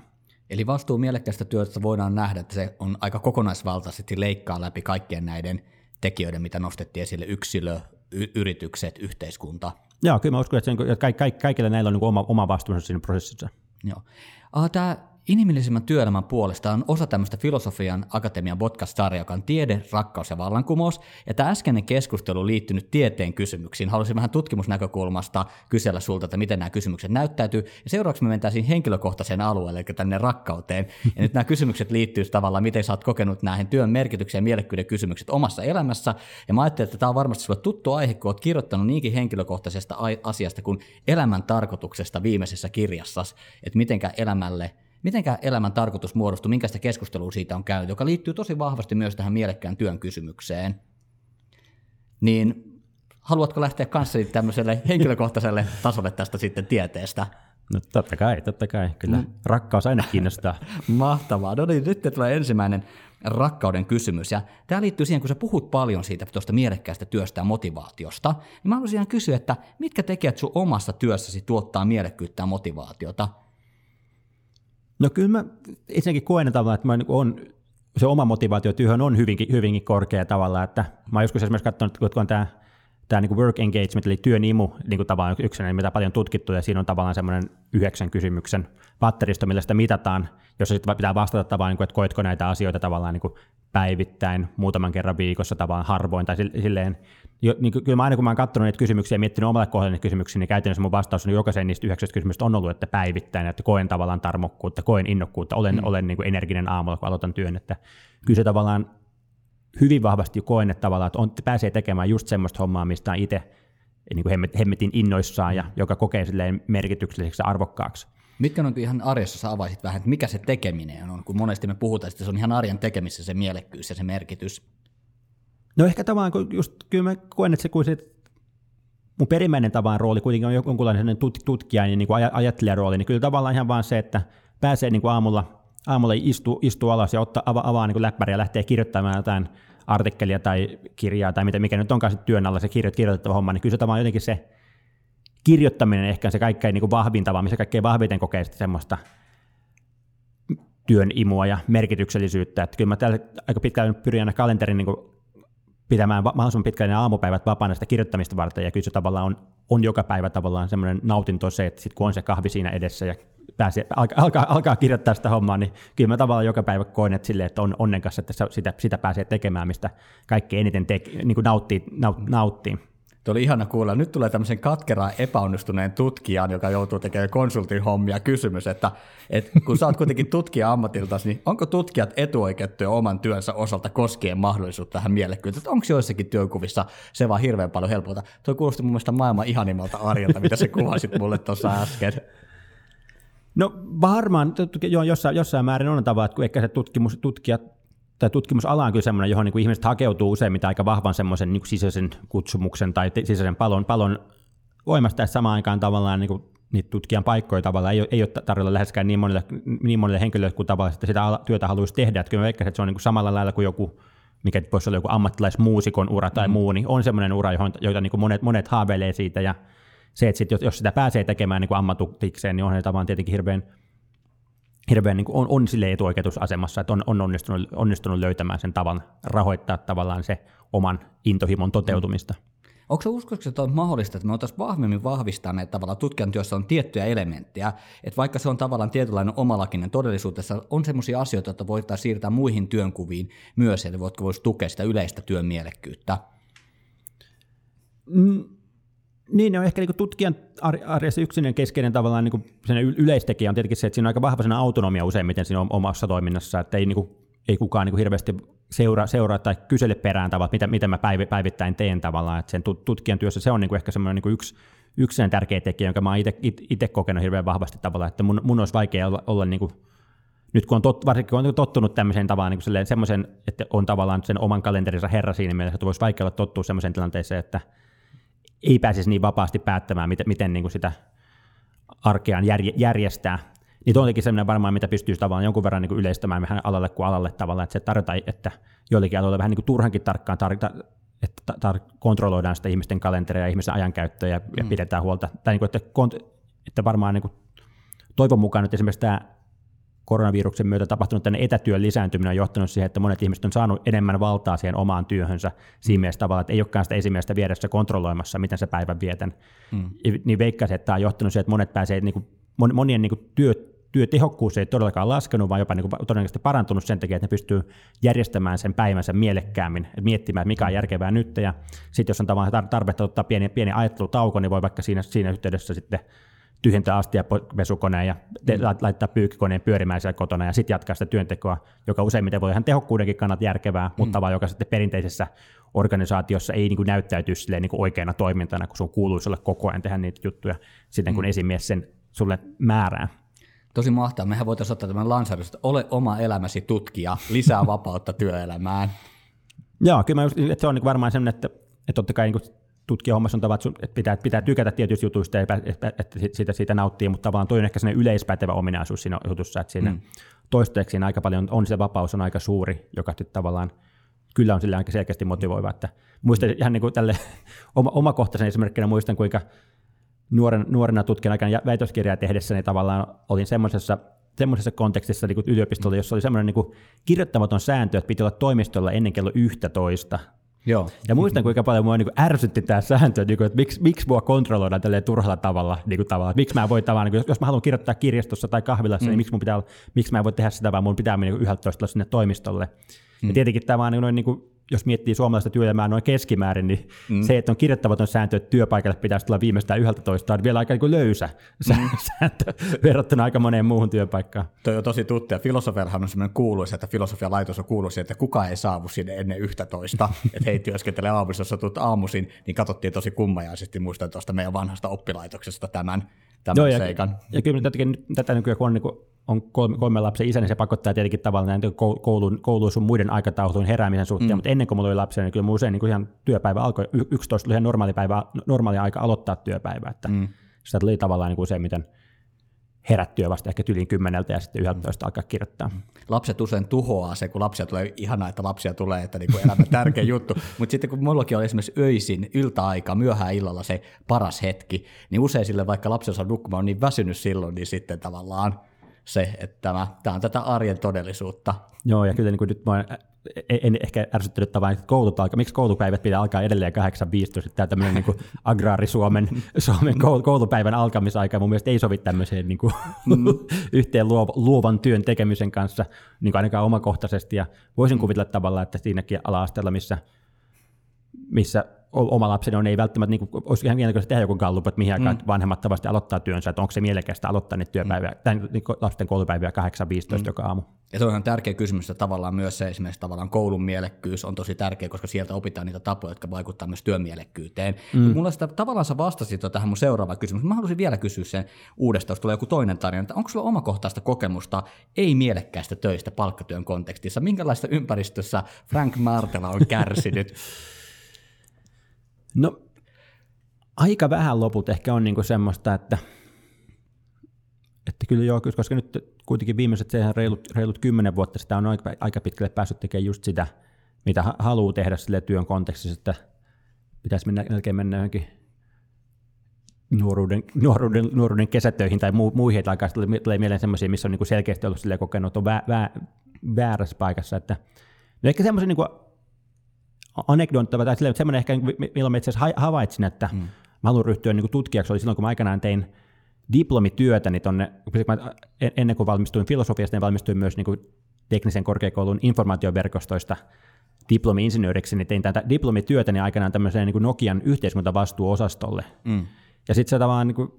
Eli vastuu mielekkäistä työstä voidaan nähdä, että se on aika kokonaisvaltaisesti leikkaa läpi kaikkien näiden tekijöiden, mitä nostettiin esille, yksilö, y- yritykset, yhteiskunta. Joo, kyllä mä uskon, että, sen, että kaikilla näillä on niin oma, oma vastuunsa siinä prosessissa. Joo. Tämä inhimillisemmän työelämän puolesta on osa tämmöistä Filosofian Akatemian podcast-sarjaa, joka on tiede, rakkaus ja vallankumous. Ja tämä äskeinen keskustelu liittynyt tieteen kysymyksiin. Haluaisin vähän tutkimusnäkökulmasta kysellä sulta, että miten nämä kysymykset näyttäytyy. Ja seuraavaksi me mentäisiin henkilökohtaiseen alueelle, eli tänne rakkauteen. Ja nyt nämä kysymykset liittyy tavallaan, miten sä oot kokenut näihin työn merkityksen ja mielekkyyden kysymykset omassa elämässä. Ja mä ajattelin, että tämä on varmasti sulle tuttu aihe, kun oot kirjoittanut niinkin henkilökohtaisesta asiasta kuin elämän tarkoituksesta viimeisessä kirjassasi, että mitenkä elämälle – mitenkä elämän tarkoitus muodostuu, minkästä keskustelua siitä on käynyt, joka liittyy tosi vahvasti myös tähän mielekkään työn kysymykseen. Niin haluatko lähteä kanssani tämmöiselle henkilökohtaiselle tasolle tästä sitten tieteestä? No totta kai, totta kai. Kyllä mm. rakkaus aina kiinnostaa. Mahtavaa. No niin, nyt tulee ensimmäinen rakkauden kysymys. Ja tämä liittyy siihen, kun sä puhut paljon siitä tuosta mielekkäästä työstä ja motivaatiosta, niin mä haluaisin kysyä, että mitkä tekijät sun omassa työssäsi tuottaa mielekkyyttä ja motivaatiota? No kyllä mä itsekin koen että mä niin on, se oma motivaatio työhön on hyvinkin, hyvinkin korkea tavalla, että mä oon joskus esimerkiksi katsonut, kun on tämä tämä niin work engagement, eli työnimu, niin kuin tavallaan yksi, mitä paljon tutkittu, ja siinä on tavallaan semmoinen yhdeksän kysymyksen patteristo, millä sitä mitataan, jossa sitten pitää vastata tavallaan, niin kuin, että koetko näitä asioita tavallaan niin päivittäin, muutaman kerran viikossa tavallaan harvoin, tai silleen, jo, niin kyllä mä aina kun mä oon katsonut niitä kysymyksiä ja miettinyt omalle kohdalle niitä kysymyksiä, niin käytännössä mun vastaus on jokaisen niistä yhdeksästä kysymystä on ollut, että päivittäin, että koen tavallaan tarmokkuutta, koen innokkuutta, olen, mm. olen niin kuin energinen aamulla, kun aloitan työn, että kyllä se tavallaan hyvin vahvasti koen, että tavallaan, että, on, että pääsee tekemään just semmoista hommaa, mistä on itse niin kuin hemmetin innoissaan ja joka kokee silleen merkitykselliseksi ja arvokkaaksi. Mitkä on ihan arjessa, sä avaisit vähän, että mikä se tekeminen on, kun monesti me puhutaan, että se on ihan arjen tekemissä se mielekkyys ja se merkitys. No ehkä tavallaan, kun just, kyllä mä koen, että se, kun se mun perimmäinen tavan rooli kuitenkin on jonkunlainen tut, tutkijan ja niin kuin ajattelijan rooli, niin kyllä tavallaan ihan vaan se, että pääsee niin kuin aamulla, aamulla istuu, istuu alas ja ottaa, avaa, avaa niin läppäriä ja lähtee kirjoittamaan jotain artikkelia tai kirjaa tai mitä, mikä nyt onkaan sitten työn alla se kirjo, kirjoitettava homma, niin kyllä se tavallaan jotenkin se kirjoittaminen ehkä on se kaikkein niin kuin vahvin tapa, missä kaikkein vahviten kokee semmoista työn imua ja merkityksellisyyttä. Että kyllä mä täällä aika pitkään pyrin aina kalenterin niin pitämään mahdollisimman pitkään aamupäivät vapaana sitä kirjoittamista varten, ja kyllä se tavallaan on, on joka päivä tavallaan semmoinen nautinto se, että sit kun on se kahvi siinä edessä ja pääsee, alkaa, alkaa, alkaa kirjoittaa sitä hommaa, niin kyllä mä tavallaan joka päivä koen, että, sille, että on onnenkas, että sitä, sitä pääsee tekemään, mistä kaikki eniten te, niin kuin nauttii, naut, nauttii. Tuo oli ihana kuulla. Nyt tulee tämmöisen katkeraan epäonnistuneen tutkijan, joka joutuu tekemään konsultin hommia kysymys, että, että kun sä oot kuitenkin tutkija ammatiltasi, niin onko tutkijat etuoikeutettuja oman työnsä osalta koskien mahdollisuutta tähän mielekkyyteen? Onko joissakin työkuvissa se vaan hirveän paljon helpolta? Tuo kuulosti mun mielestä maailman ihanimmalta arjelta, mitä se kuvasit mulle tuossa äsken. No varmaan, joo, jossain, jossain määrin on tavalla, että kun ehkä se tutkimus, tutkijat tai tutkimusala on kyllä semmoinen, johon niin kuin ihmiset hakeutuu useimmiten aika vahvan semmoisen niin sisäisen kutsumuksen tai sisäisen palon, palon voimasta, ja samaan aikaan tavallaan niin kuin niitä tutkijan paikkoja tavallaan ei ole, ei ole tarjolla läheskään niin monille, niin monille henkilöille kuin tavallaan, että sitä työtä haluaisi tehdä. Että kyllä mä veikkaisin, että se on niin kuin samalla lailla kuin joku, mikä voisi olla joku ammattilaismuusikon ura tai mm. muu, niin on semmoinen ura, johon, joita niin kuin monet, monet haaveilee siitä, ja se, että sit, jos sitä pääsee tekemään niin kuin ammatukseen, niin on se tavallaan tietenkin hirveän hirveän niin kuin on, on sille etuoikeutusasemassa, että on, on onnistunut, onnistunut löytämään sen tavan rahoittaa tavallaan se oman intohimon toteutumista. Onko uskoksi, että on mahdollista, että me oltaisiin vahvemmin vahvistaneet tavallaan tutkijan työssä on tiettyjä elementtejä, että vaikka se on tavallaan tietynlainen omalakinen todellisuudessa, on sellaisia asioita, joita voitaisiin siirtää muihin työnkuviin myös, että voitko voisi tukea sitä yleistä työn mielekkyyttä? Mm, niin, no ehkä niin tutkijan arjessa yksinen keskeinen tavallaan niin sen yleistekijä on tietenkin se, että siinä on aika vahva autonomia useimmiten siinä omassa toiminnassa, että ei, niin kuin, ei kukaan niin kuin hirveästi seuraa, seuraa tai kysele perään tavallaan, mitä, mitä mä päivittäin teen tavallaan, että sen tutkijan työssä se on niin kuin ehkä semmoinen niin yksi, yksi tärkeä tekijä, jonka mä oon itse kokenut hirveän vahvasti tavallaan, että mun, mun olisi vaikea olla, olla niin kuin, nyt kun on tot, varsinkin kun on tottunut tämmöiseen tavallaan niin semmoisen, että on tavallaan sen oman kalenterinsa herra siinä mielessä, että voisi vaikea olla tottua semmoiseen tilanteeseen, että ei pääsisi niin vapaasti päättämään, miten, miten niin kuin sitä arkeaan järjestää. Niin tuo on sellainen varmaan, mitä pystyisi tavallaan jonkun verran niin kuin yleistämään vähän alalle kuin alalle tavallaan, että se tarjotaan, että joillekin aloille vähän niin kuin turhankin tarkkaan tarvita, että tar- kontrolloidaan sitä ihmisten kalenteria ja ihmisten ajankäyttöä ja, mm. ja pidetään huolta. Tai niin kuin, että, kont- että varmaan niin kuin, toivon mukaan nyt esimerkiksi tämä koronaviruksen myötä tapahtunut tänne etätyön lisääntyminen on johtanut siihen, että monet ihmiset on saanut enemmän valtaa siihen omaan työhönsä siinä mielessä tavalla, että ei olekaan sitä esimiestä vieressä kontrolloimassa, miten se päivän vietän. Mm. Niin veikkaisin, että tämä on johtanut siihen, että monet pääsee, niin kuin, monien niin kuin työ, työtehokkuus ei todellakaan laskenut, vaan jopa niin kuin todennäköisesti parantunut sen takia, että ne pystyy järjestämään sen päivänsä mielekkäämmin, miettimään, mikä on järkevää nyt, ja sitten jos on tarvetta ottaa pieni, pieni ajattelutauko, niin voi vaikka siinä, siinä yhteydessä sitten tyhjentää astiapesukoneen ja te, mm. laittaa pyykkikoneen pyörimään siellä kotona ja sitten jatkaa sitä työntekoa, joka useimmiten voi ihan tehokkuudenkin kannalta järkevää, mm. mutta vaan joka sitten perinteisessä organisaatiossa ei niin kuin näyttäytyy silleen niin kuin oikeana toimintana, kun sun kuuluisi olla koko ajan tehdä niitä juttuja sitten kun mm. esimies sen sulle määrää. Tosi mahtavaa. Mehän voitaisiin ottaa tämän lansarus, että ole oma elämäsi tutkija, lisää vapautta työelämään. Joo, kyllä mä just, että se on niin varmaan sellainen, että, että totta kai niin tutkijahommassa on tavat, että pitää, pitää tykätä tietysti jutuista, että, että siitä, siitä nauttii, mutta tavallaan toi on ehkä sellainen yleispätevä ominaisuus siinä jutussa, että siinä mm. toistaiseksi siinä aika paljon on se vapaus on aika suuri, joka sitten tavallaan kyllä on sillä aika selkeästi motivoiva. Että muistan ihan niin kuin tälle oma, omakohtaisen esimerkkinä muistan, kuinka nuoren, nuorena tutkijan aikana väitöskirjaa tehdessä niin tavallaan olin semmoisessa semmoisessa kontekstissa niin yliopistolla, jossa oli semmoinen niin kirjoittamaton sääntö, että piti olla toimistolla ennen kello 11 Joo. Ja muistan, kuinka paljon mua niin kuin ärsytti tämä sääntö, niin kuin, että miksi, miksi mua kontrolloidaan tälleen turhalla tavalla, niin kuin tavalla. miksi mä voin tavallaan, niin kuin, jos mä haluan kirjoittaa kirjastossa tai kahvilassa, niin mm. niin miksi, mun pitää, miksi mä en voi tehdä sitä, vaan mun pitää mennä niin 11 sinne toimistolle. Mm. Ja tietenkin tämä on niin kuin, jos miettii suomalaista työelämää noin keskimäärin, niin mm. se, että on kirjoittamaton sääntö, että työpaikalle pitäisi tulla viimeistään 11, on vielä aika niin löysä mm. sääntö verrattuna aika moneen muuhun työpaikkaan. Toi on tosi tuttu, ja filosofiahan on sellainen kuuluisa, että filosofialaitos on kuuluisa, että kukaan ei saavu sinne ennen 11, että hei työskentelee aamussa, jos tulet aamuisin, niin katsottiin tosi kummajaisesti, muistan tuosta meidän vanhasta oppilaitoksesta tämän, tämän Joo, seikan. Ja, ja kyllä tätäkin, tätä nykyään, kun on niin kuin on kolme, kolme lapsen isä, niin se pakottaa tietenkin tavallaan näin koulun, koulun sun muiden aikatauluun heräämisen suhteen, mm. mutta ennen kuin mulla oli lapsia, niin kyllä mun usein niin ihan työpäivä alkoi, 11 oli ihan normaali, päivä, normaali aika aloittaa työpäivä, että mm. sitä tuli tavallaan niin useimmiten herättyä vasta ehkä tyliin kymmeneltä ja sitten 11 alkaa kirjoittaa. Lapset usein tuhoaa se, kun lapsia tulee, ihanaa, että lapsia tulee, että niin elämä tärkeä juttu, mutta sitten kun mullakin on esimerkiksi öisin, yltäaika, myöhään illalla se paras hetki, niin usein sille vaikka lapsi saa nukkumaan, on niin väsynyt silloin, niin sitten tavallaan se, että tämä, tämä on tätä arjen todellisuutta. Joo, ja kyllä niin kuin nyt mä en ehkä ärsyttänyt tavallaan, että koulut alkaa, miksi koulupäivät pitää alkaa edelleen 8.15, tämä tämmöinen niin agraari-Suomen Suomen koulupäivän alkamisaika mun mielestä ei sovi tämmöiseen niin kuin, mm. yhteen luovan työn tekemisen kanssa, niin kuin ainakaan omakohtaisesti, ja voisin kuvitella tavallaan, että siinäkin ala-asteella, missä, missä oma lapseni on, ei välttämättä, niin kuin, olisi ihan mielenkiintoista tehdä joku gallup, että mihin aikaan mm. vanhemmat tavasti aloittaa työnsä, että onko se mielekästä aloittaa niitä työpäiviä, mm. tai niin lasten koulupäiviä 8.15 mm. joka aamu. Ja se on ihan tärkeä kysymys, että tavallaan myös se esimerkiksi tavallaan koulun mielekkyys on tosi tärkeä, koska sieltä opitaan niitä tapoja, jotka vaikuttavat myös työmielekkyyteen. Mm. Mutta mulla sitä, tavallaan sä vastasit tähän mun seuraavaan kysymykseen. Mä haluaisin vielä kysyä sen uudestaan, jos tulee joku toinen tarina, että onko sulla omakohtaista kokemusta ei-mielekkäistä töistä palkkatyön kontekstissa? Minkälaista ympäristössä Frank Martela on kärsinyt? No aika vähän loput ehkä on niinku semmoista, että, että kyllä joo, koska nyt kuitenkin viimeiset reilut, reilut kymmenen vuotta sitä on aika, aika pitkälle päässyt tekemään just sitä, mitä haluaa tehdä sille työn kontekstissa, että pitäisi mennä, melkein mennä johonkin nuoruuden, nuoruuden, nuoruuden kesätöihin tai mu, muihin, että alkaa tulee mieleen semmoisia, missä on niin selkeästi ollut kokenut, että on vä, vä, väärässä paikassa. Että, no ehkä semmoisen niin anekdoottava tai semmoinen ehkä, milloin mä itse asiassa havaitsin, että mm. mä haluan ryhtyä niin kuin tutkijaksi, oli silloin, kun mä aikanaan tein diplomityötä, niin tonne, ennen kuin valmistuin filosofiasta, niin valmistuin myös niin kuin teknisen korkeakoulun informaatioverkostoista diplomi-insinööriksi, niin tein tätä diplomityötä niin aikanaan tämmöiseen niin kuin Nokian yhteiskuntavastuuosastolle. Mm. Ja sitten se tavallaan niin kuin,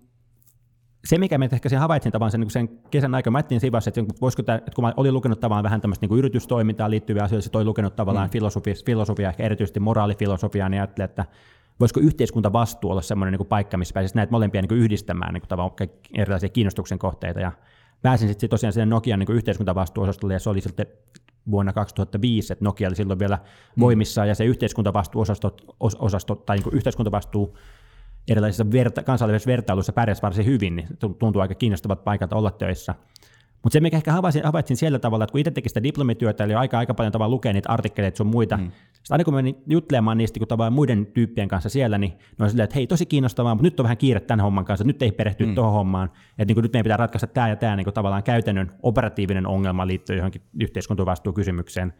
se, mikä me ehkä sen havaitsin tavallaan sen, niin sen kesän aikana, mä ajattelin siinä vaiheessa, että, voisiko tämä, että kun mä olin lukenut tavallaan vähän tämmöistä niin yritystoimintaan liittyviä asioita, sitten olin lukenut tavallaan mm. filosofia, filosofia, ehkä erityisesti moraalifilosofiaa, niin ajattelin, että voisiko yhteiskuntavastuu olla semmoinen niin paikka, missä pääsisi näitä molempia niin yhdistämään niin tavallaan erilaisia kiinnostuksen kohteita. Ja pääsin sitten tosiaan sinne Nokian niin yhteiskuntavastuuosastolle, ja se oli sitten vuonna 2005, että Nokia oli silloin vielä mm. voimissaan, ja se yhteiskuntavastuuosasto, osasto, tai niin yhteiskuntavastuu erilaisissa verta, kansainvälisissä vertailuissa pärjäsi varsin hyvin, niin tuntuu aika kiinnostavat paikat olla töissä. Mutta se, mikä ehkä havaitsin, havaitsin siellä tavalla, että kun itse teki sitä diplomityötä, eli aika, aika paljon tavalla lukea niitä artikkeleita sun muita, mm. Sitten aina kun menin juttelemaan niistä kun tavallaan muiden tyyppien kanssa siellä, niin ne on silleen, että hei, tosi kiinnostavaa, mutta nyt on vähän kiire tämän homman kanssa, nyt ei perehty mm. tuohon hommaan, että niin kuin nyt meidän pitää ratkaista tämä ja tämä niin kuin tavallaan käytännön operatiivinen ongelma liittyen johonkin yhteiskuntavastuukysymykseen.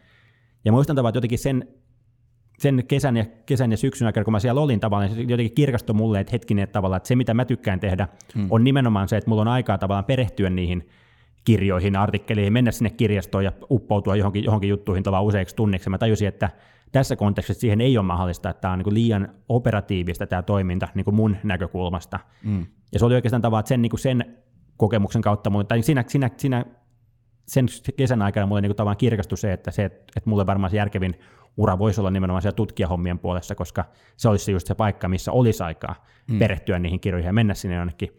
Ja muistan tavallaan, että jotenkin sen, sen kesän ja, kesän ja syksyn aikana, kun mä siellä olin tavallaan, se jotenkin kirkastui mulle, että hetkinen, että, tavallaan, että se mitä mä tykkään tehdä, mm. on nimenomaan se, että mulla on aikaa tavallaan perehtyä niihin kirjoihin, artikkeleihin, mennä sinne kirjastoon ja uppoutua johonkin, johonkin juttuihin tavallaan useiksi tunniksi. Mä tajusin, että tässä kontekstissa siihen ei ole mahdollista, että tämä on niin liian operatiivista tämä toiminta niin kuin mun näkökulmasta. Mm. Ja se oli oikeastaan tavallaan, että sen, niin kuin sen kokemuksen kautta, tai siinä, siinä, siinä sen kesän aikana mulle niin tavallaan kirkastui se, että, se, että mulle varmaan se järkevin ura voisi olla nimenomaan siellä tutkijahommien puolessa, koska se olisi just se paikka, missä olisi aikaa mm. perehtyä niihin kirjoihin ja mennä sinne jonnekin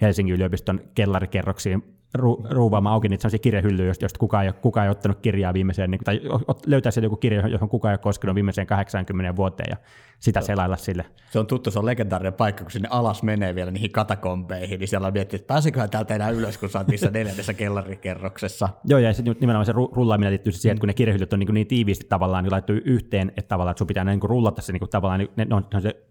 Helsingin yliopiston kellarikerroksiin ru, ruuvaamaan auki niitä sellaisia kirjahyllyjä, joista kukaan ei, kukaan ei ottanut kirjaa viimeiseen, niin, tai löytää sieltä joku kirja, johon kukaan ei ole koskenut viimeiseen 80 vuoteen ja sitä se, selailla sille. Se on tuttu, se on legendaarinen paikka, kun sinne alas menee vielä niihin katakompeihin, niin siellä miettii, että pääseköhän täältä enää ylös, kun sä oot niissä neljännessä kellarikerroksessa. Joo, ja sitten nimenomaan se rullaaminen liittyy siihen, että kun ne kirjahyllyt on niin, niin tiiviisti tavallaan niin laittu yhteen, että tavallaan että sun pitää niin rullata se niin tavallaan, ne, ne on, ne on se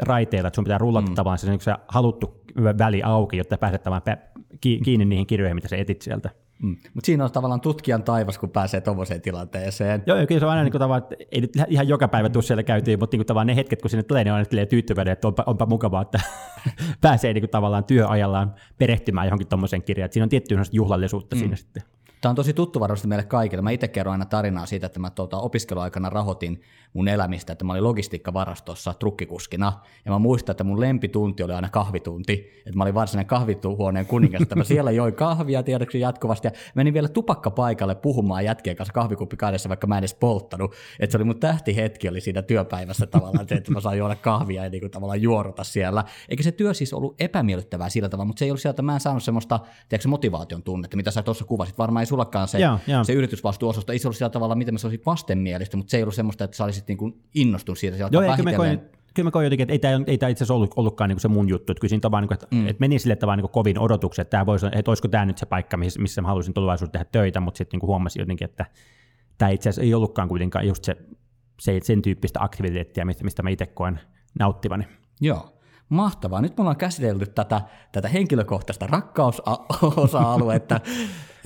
raiteilla, että sun pitää rullata mm. tavallaan se, se haluttu väli auki, jotta pääset tavallaan kiinni niihin kirjoihin, mitä sä etit sieltä. Mm. Mutta siinä on tavallaan tutkijan taivas, kun pääsee tuommoiseen tilanteeseen. Joo, kyllä se on aina niin kuin tavallaan, että ei nyt ihan joka päivä tule siellä käytiin, mutta niin kuin tavallaan ne hetket, kun sinne tulee, niin on aina tyytyväinen, että onpa, onpa mukavaa, että pääsee niin kuin tavallaan työajallaan perehtymään johonkin tuommoiseen kirjaan. siinä on tiettyä juhlallisuutta mm. siinä sitten. Tämä on tosi tuttu varmasti meille kaikille. Mä itse kerron aina tarinaa siitä, että mä tuota, opiskeluaikana rahoitin mun elämistä, että mä olin logistiikkavarastossa trukkikuskina. Ja mä muistan, että mun lempitunti oli aina kahvitunti. Että mä olin varsinainen kahvihuoneen kuningas, että mä siellä join kahvia tiedoksi jatkuvasti. Ja menin vielä tupakkapaikalle puhumaan jätkien kanssa kahvikuppi kahdessa, vaikka mä en edes polttanut. Että se oli mun tähtihetki oli siinä työpäivässä tavallaan, että mä saan juoda kahvia ja niin kuin tavallaan juoruta siellä. Eikä se työ siis ollut epämiellyttävää sillä tavalla, mutta se ei ollut sieltä, mä en saanut semmoista tiedätkö, motivaation tunnetta, mitä sä tuossa kuvasit. Varmaan sullakaan se, joo, joo. se yritysvastuuosasto, ei se ollut sillä tavalla, miten mä se olisi vastenmielistä, mutta se ei ollut semmoista, että sä olisit niin kuin innostunut siitä. Joo, kyllä mä koin, kyllä mä koin jotenkin, että ei tämä, ei tämä itse asiassa ollut, ollutkaan niin se mun juttu. Että kyllä siinä tavallaan, niin että, mm. että meni sille tavallaan niin kovin odotukset, että, tämä voisi, että olisiko tämä nyt se paikka, missä, missä mä haluaisin tulevaisuudessa tehdä töitä, mutta sitten niin huomasin jotenkin, että tämä itse asiassa ei ollutkaan kuitenkaan just se, se sen tyyppistä aktiviteettia, mistä, mistä mä itse koen nauttivani. Joo. Mahtavaa. Nyt me ollaan käsitelty tätä, tätä henkilökohtaista rakkausosa-aluetta.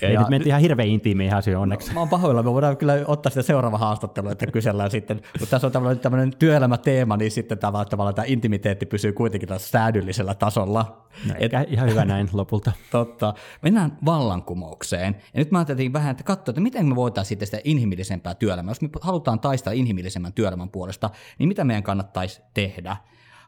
Ja, ja nyt mentiin ihan hirveän intiimiin asioihin onneksi. Mä oon pahoilla, me voidaan kyllä ottaa sitä seuraava haastattelu, että kysellään sitten, kun tässä on tämmöinen, tämmöinen työelämäteema, niin sitten tavallaan, tavallaan tämä intimiteetti pysyy kuitenkin tässä säädyllisellä tasolla. No, Et, ihan hyvä näin lopulta. Totta. Mennään vallankumoukseen. Ja nyt mä ajattelin vähän, että katsoa, että miten me voitaisiin sitten sitä inhimillisempää työelämää. Jos me halutaan taistella inhimillisemmän työelämän puolesta, niin mitä meidän kannattaisi tehdä?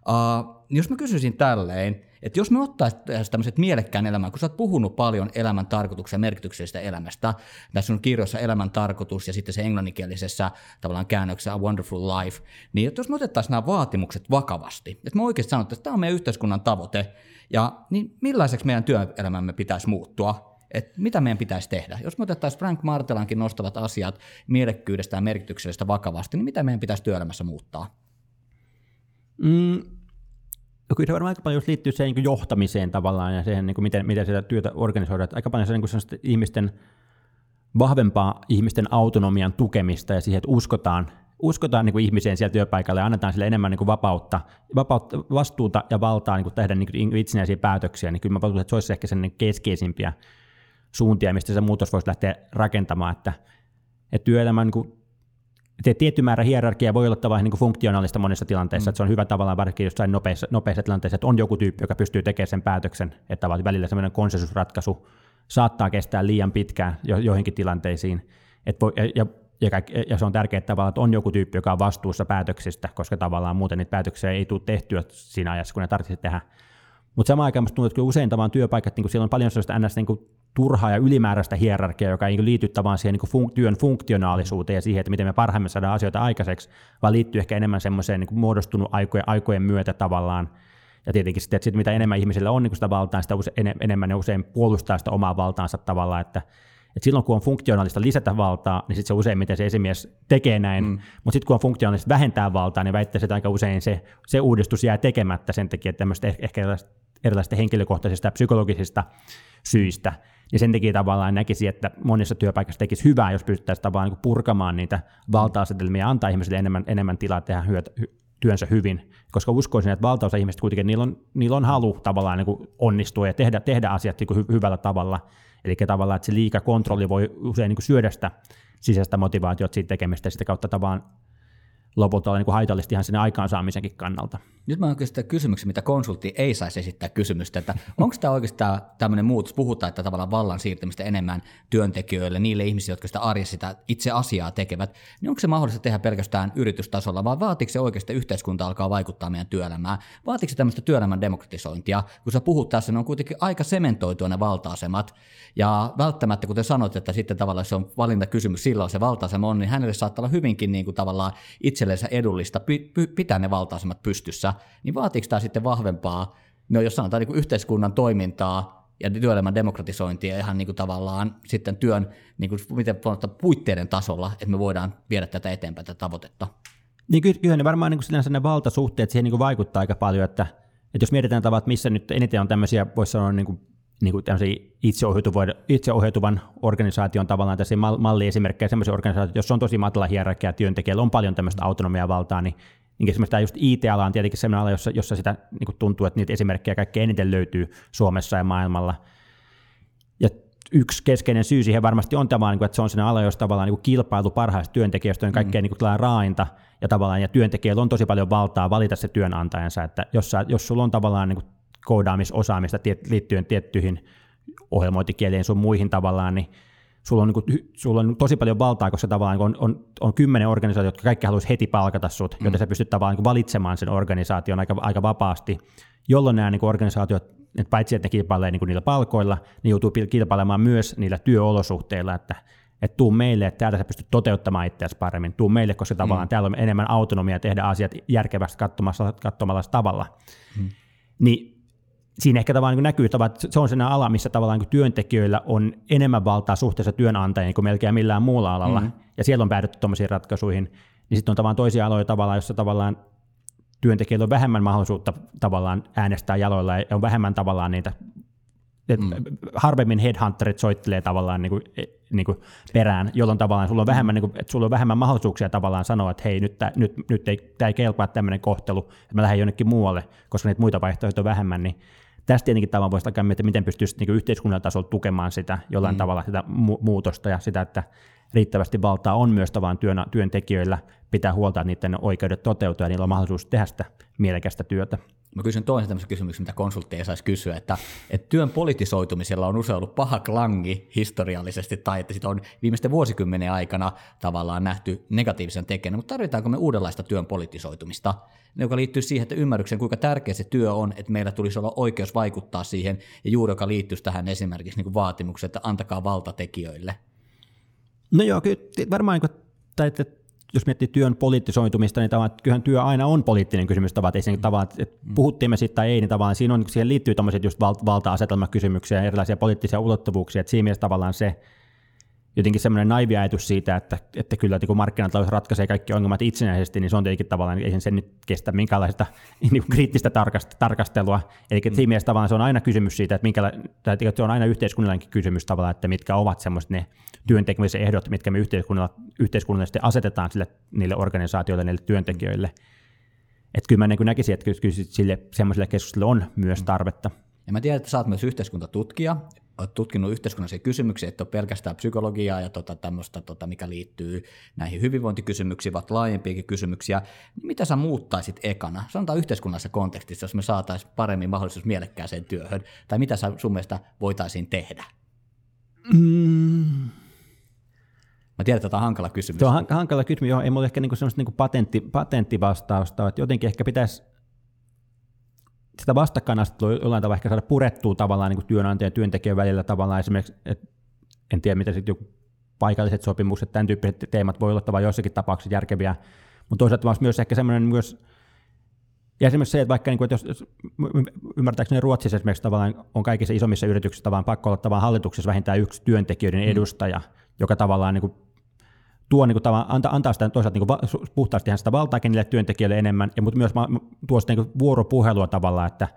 Uh, jos mä kysyisin tälleen, että jos me ottaisiin tämmöiset mielekkään elämän, kun sä oot puhunut paljon elämän tarkoituksen ja merkityksellisestä elämästä, tässä on kirjoissa elämän tarkoitus ja sitten se englanninkielisessä tavallaan käännöksessä A Wonderful Life, niin että jos me otettaisiin nämä vaatimukset vakavasti, että me oikeasti sanotaan, että tämä on meidän yhteiskunnan tavoite, ja niin millaiseksi meidän työelämämme pitäisi muuttua, että mitä meidän pitäisi tehdä. Jos me otettaisiin Frank Martelankin nostavat asiat mielekkyydestä ja merkityksellisestä vakavasti, niin mitä meidän pitäisi työelämässä muuttaa? Mm, kyllä se varmaan aika paljon liittyy siihen niin johtamiseen tavallaan ja siihen, niin kuin miten, miten sitä työtä organisoidaan. Aika paljon se niin ihmisten vahvempaa ihmisten autonomian tukemista ja siihen, että uskotaan, uskotaan niin kuin ihmiseen siellä työpaikalla ja annetaan sille enemmän niin kuin vapautta, vapautta, vastuuta ja valtaa niin kuin tehdä niin kuin itsenäisiä päätöksiä, niin kyllä mä että se olisi ehkä sen keskeisimpiä suuntia, mistä se muutos voisi lähteä rakentamaan, että, että työelämän niin tietty määrä hierarkia voi olla tavallaan niin funktionaalista monissa tilanteissa, mm. että se on hyvä tavallaan varsinkin jossain nopeissa, nopeissa tilanteissa, että on joku tyyppi, joka pystyy tekemään sen päätöksen, että tavallaan välillä semmoinen konsensusratkaisu saattaa kestää liian pitkään jo, joihinkin tilanteisiin, että voi, ja, ja, ja se on tärkeää tavallaan, että on joku tyyppi, joka on vastuussa päätöksistä, koska tavallaan muuten niitä päätöksiä ei tule tehtyä siinä ajassa, kun ne tarvitsisi tehdä. Mutta samaan aikaan tuntuu, että usein tavallaan työpaikat, niin siellä on paljon sellaista ns. Niin turhaa ja ylimääräistä hierarkiaa, joka ei niin liity tavallaan siihen niin fun- työn funktionaalisuuteen ja siihen, että miten me parhaimmillaan saadaan asioita aikaiseksi, vaan liittyy ehkä enemmän semmoiseen niin muodostunut aikojen, aikojen myötä tavallaan. Ja tietenkin sitten, että sit mitä enemmän ihmisillä on niin sitä valtaa, sitä use, enemmän ne usein puolustaa sitä omaa valtaansa tavallaan, että, että silloin kun on funktionaalista lisätä valtaa, niin sitten se useimmiten se esimies tekee näin, mm. mutta sitten kun on funktionaalista vähentää valtaa, niin väittäisi, että aika usein se, se uudistus jää tekemättä sen takia, että tämmöistä ehkä erilaisista henkilökohtaisista ja psykologisista syistä, Ja sen takia tavallaan näkisi, että monissa työpaikoissa tekisi hyvää, jos pystyttäisiin tavallaan niin purkamaan niitä valta-asetelmia ja antaa ihmisille enemmän, enemmän tilaa tehdä hyötä, työnsä hyvin, koska uskoisin, että valtaosa ihmistä kuitenkin, niillä on, niillä on halu tavallaan niin onnistua ja tehdä, tehdä asiat niin hy, hyvällä tavalla, eli tavallaan, että se liika kontrolli voi usein niin syödä sitä sisäistä motivaatiota siitä tekemistä sitä kautta tavallaan lopulta olla niin kuin haitallisesti ihan sinne aikaansaamisenkin kannalta. Nyt mä oikeastaan kysymyksen, mitä konsultti ei saisi esittää kysymystä, että onko tämä oikeastaan tämmöinen muutos, puhutaan, että tavallaan vallan siirtämistä enemmän työntekijöille, niille ihmisille, jotka sitä arjessa sitä itse asiaa tekevät, niin onko se mahdollista tehdä pelkästään yritystasolla, vai vaatiko se oikeasti yhteiskunta alkaa vaikuttaa meidän työelämään? Vaatiko se tämmöistä työelämän demokratisointia? Kun sä puhut tässä, ne on kuitenkin aika sementoitua ne valta-asemat, ja välttämättä, kuten sanoit, että sitten tavallaan se on valintakysymys, silloin se valta-asema on, niin hänelle saattaa olla hyvinkin niin kuin tavallaan itsellensä edullista pitää ne valta-asemat pystyssä, niin vaatiiko tämä sitten vahvempaa, no jos sanotaan niin kuin yhteiskunnan toimintaa ja työelämän demokratisointia ihan niin kuin tavallaan sitten työn, niin kuin, miten puitteiden tasolla, että me voidaan viedä tätä eteenpäin, tätä tavoitetta. Niin kyllä ne varmaan niin kuin ne valtasuhteet siihen niin kuin vaikuttaa aika paljon, että, että jos mietitään tavat, missä nyt eniten on tämmöisiä, voisi sanoa niin kuin, niin kuin itseohjautuvan, itseohjautuvan organisaation tavallaan tässä malliesimerkkejä, sellaisia organisaatioita, jos on tosi matala hierarkia työntekijällä, on paljon tämmöistä autonomiavaltaa, niin niin esimerkiksi tämä just IT-ala on tietenkin sellainen ala, jossa, jossa sitä niin kuin tuntuu, että niitä esimerkkejä kaikkein eniten löytyy Suomessa ja maailmalla. Ja yksi keskeinen syy siihen varmasti on tavallaan, että se on sellainen ala, jossa tavallaan niin kilpailu parhaista työntekijöistä on kaikkein mm. niin raainta, ja tavallaan ja työntekijöillä on tosi paljon valtaa valita se työnantajansa, että jos, sä, jos sulla on tavallaan niin koodaamisosaamista liittyen tiettyihin ohjelmointikieliin sun muihin tavallaan, niin sulla on, niin kuin, sulla on tosi paljon valtaa, koska tavallaan on, on, on kymmenen organisaatiota, jotka kaikki haluaisi heti palkata sut, mm. joten sä pystyt tavallaan niin valitsemaan sen organisaation aika, aika vapaasti, jolloin nämä niin kuin organisaatiot, että paitsi että ne kilpailee niin kuin niillä palkoilla, niin joutuu kilpailemaan myös niillä työolosuhteilla, että että tuu meille, että täältä sä pystyt toteuttamaan itseäsi paremmin, tuu meille, koska tavallaan mm. täällä on enemmän autonomia tehdä asiat järkevästi katsomalla, katsomalla tavalla. Mm. Niin siinä ehkä tavallaan niin näkyy, että se on sellainen ala, missä tavallaan niin työntekijöillä on enemmän valtaa suhteessa työnantajiin kuin melkein millään muulla alalla, mm-hmm. ja siellä on päädytty tuommoisiin ratkaisuihin, niin sitten on tavallaan toisia aloja tavallaan, jossa tavallaan työntekijöillä on vähemmän mahdollisuutta tavallaan äänestää jaloilla ja on vähemmän tavallaan niitä et mm. Harvemmin headhunterit soittelee tavallaan niin kuin, e, niin kuin perään, jolloin tavallaan sulla on, vähemmän, niin kuin, että sulla on vähemmän mahdollisuuksia tavallaan sanoa, että hei, nyt, tää, nyt, nyt ei, tämä ei kelpaa tämmöinen kohtelu, että mä lähden jonnekin muualle, koska niitä muita vaihtoehtoja on vähemmän, niin tästä tietenkin tavallaan voisi alkaa miettiä, miten pystyisi niin yhteiskunnan tasolla tukemaan sitä jollain mm. tavalla sitä mu- muutosta ja sitä, että riittävästi valtaa on myös tavallaan työn, työntekijöillä pitää huolta, että niiden oikeudet toteutuu ja niillä on mahdollisuus tehdä sitä mielekästä työtä. Mä kysyn toisen tämmöisen kysymyksen, mitä konsultti ei saisi kysyä, että, että työn politisoitumisella on usein ollut paha klangi historiallisesti, tai että sitä on viimeisten vuosikymmenen aikana tavallaan nähty negatiivisen tekijänä, mutta tarvitaanko me uudenlaista työn politisoitumista, joka liittyy siihen, että ymmärryksen, kuinka tärkeä se työ on, että meillä tulisi olla oikeus vaikuttaa siihen, ja juuri joka liittyisi tähän esimerkiksi niin vaatimukseen, että antakaa valtatekijöille. No joo, kyllä varmaan, niin tai että jos miettii työn poliittisoitumista, niin tavallaan, kyllähän työ aina on poliittinen kysymys tavallaan, että, mm. että mm. puhuttiin me siitä tai ei, niin tavallaan siinä on, siihen liittyy tämmöiset just valta-asetelmakysymyksiä ja erilaisia poliittisia ulottuvuuksia, että siinä mielessä tavallaan se, jotenkin semmoinen naivi ajatus siitä, että, että kyllä että kun markkinatalous ratkaisee kaikki ongelmat itsenäisesti, niin se on tietenkin tavallaan, eihän se nyt kestä minkäänlaista niin kuin kriittistä tarkastelua. Eli mm. siinä mielessä tavallaan se on aina kysymys siitä, että, minkä, tai että se on aina yhteiskunnallinenkin kysymys tavallaan, että mitkä ovat semmoiset ne työn tekemisen ehdot, mitkä me yhteiskunnallisesti asetetaan sille, niille organisaatioille, niille työntekijöille. Että kyllä mä niin näkisin, että kyllä sille semmoiselle keskustelulle on myös mm. tarvetta. Ja mä tiedän, että sä oot myös yhteiskuntatutkija, olet tutkinut yhteiskunnallisia kysymyksiä, että on pelkästään psykologiaa ja tota, tämmöistä, tota, mikä liittyy näihin hyvinvointikysymyksiin, vaan laajempiakin kysymyksiä. Mitä sä muuttaisit ekana? Sanotaan yhteiskunnallisessa kontekstissa, jos me saataisiin paremmin mahdollisuus mielekkääseen työhön, tai mitä sä sun mielestä voitaisiin tehdä? Mm. Mä tiedän, että tämä on hankala kysymys. Tuo on hankala kysymys, joo, ei mulla ehkä niinku sellaista niinku patentti, patenttivastausta, että jotenkin ehkä pitäisi sitä vastakkainasettelua jollain tavalla ehkä saada purettua tavallaan niin työnantajan ja työntekijän välillä tavallaan esimerkiksi, että en tiedä mitä sitten joku paikalliset sopimukset, tämän tyyppiset teemat voi olla tavallaan joissakin tapauksissa järkeviä, mutta toisaalta myös ehkä semmoinen myös, ja esimerkiksi se, että vaikka niin kuin, että jos, jos ymmärtääkseni Ruotsissa esimerkiksi tavallaan on kaikissa isommissa yrityksissä tavallaan pakko olla tavallaan hallituksessa vähintään yksi työntekijöiden mm. edustaja, mm. joka tavallaan niin kuin tuo niin kuin, antaa, antaa sitä toisaalta niin kuin, puhtaasti sitä valtaakin niille työntekijöille enemmän, ja, mutta myös tuo sitä niin vuoropuhelua tavallaan, että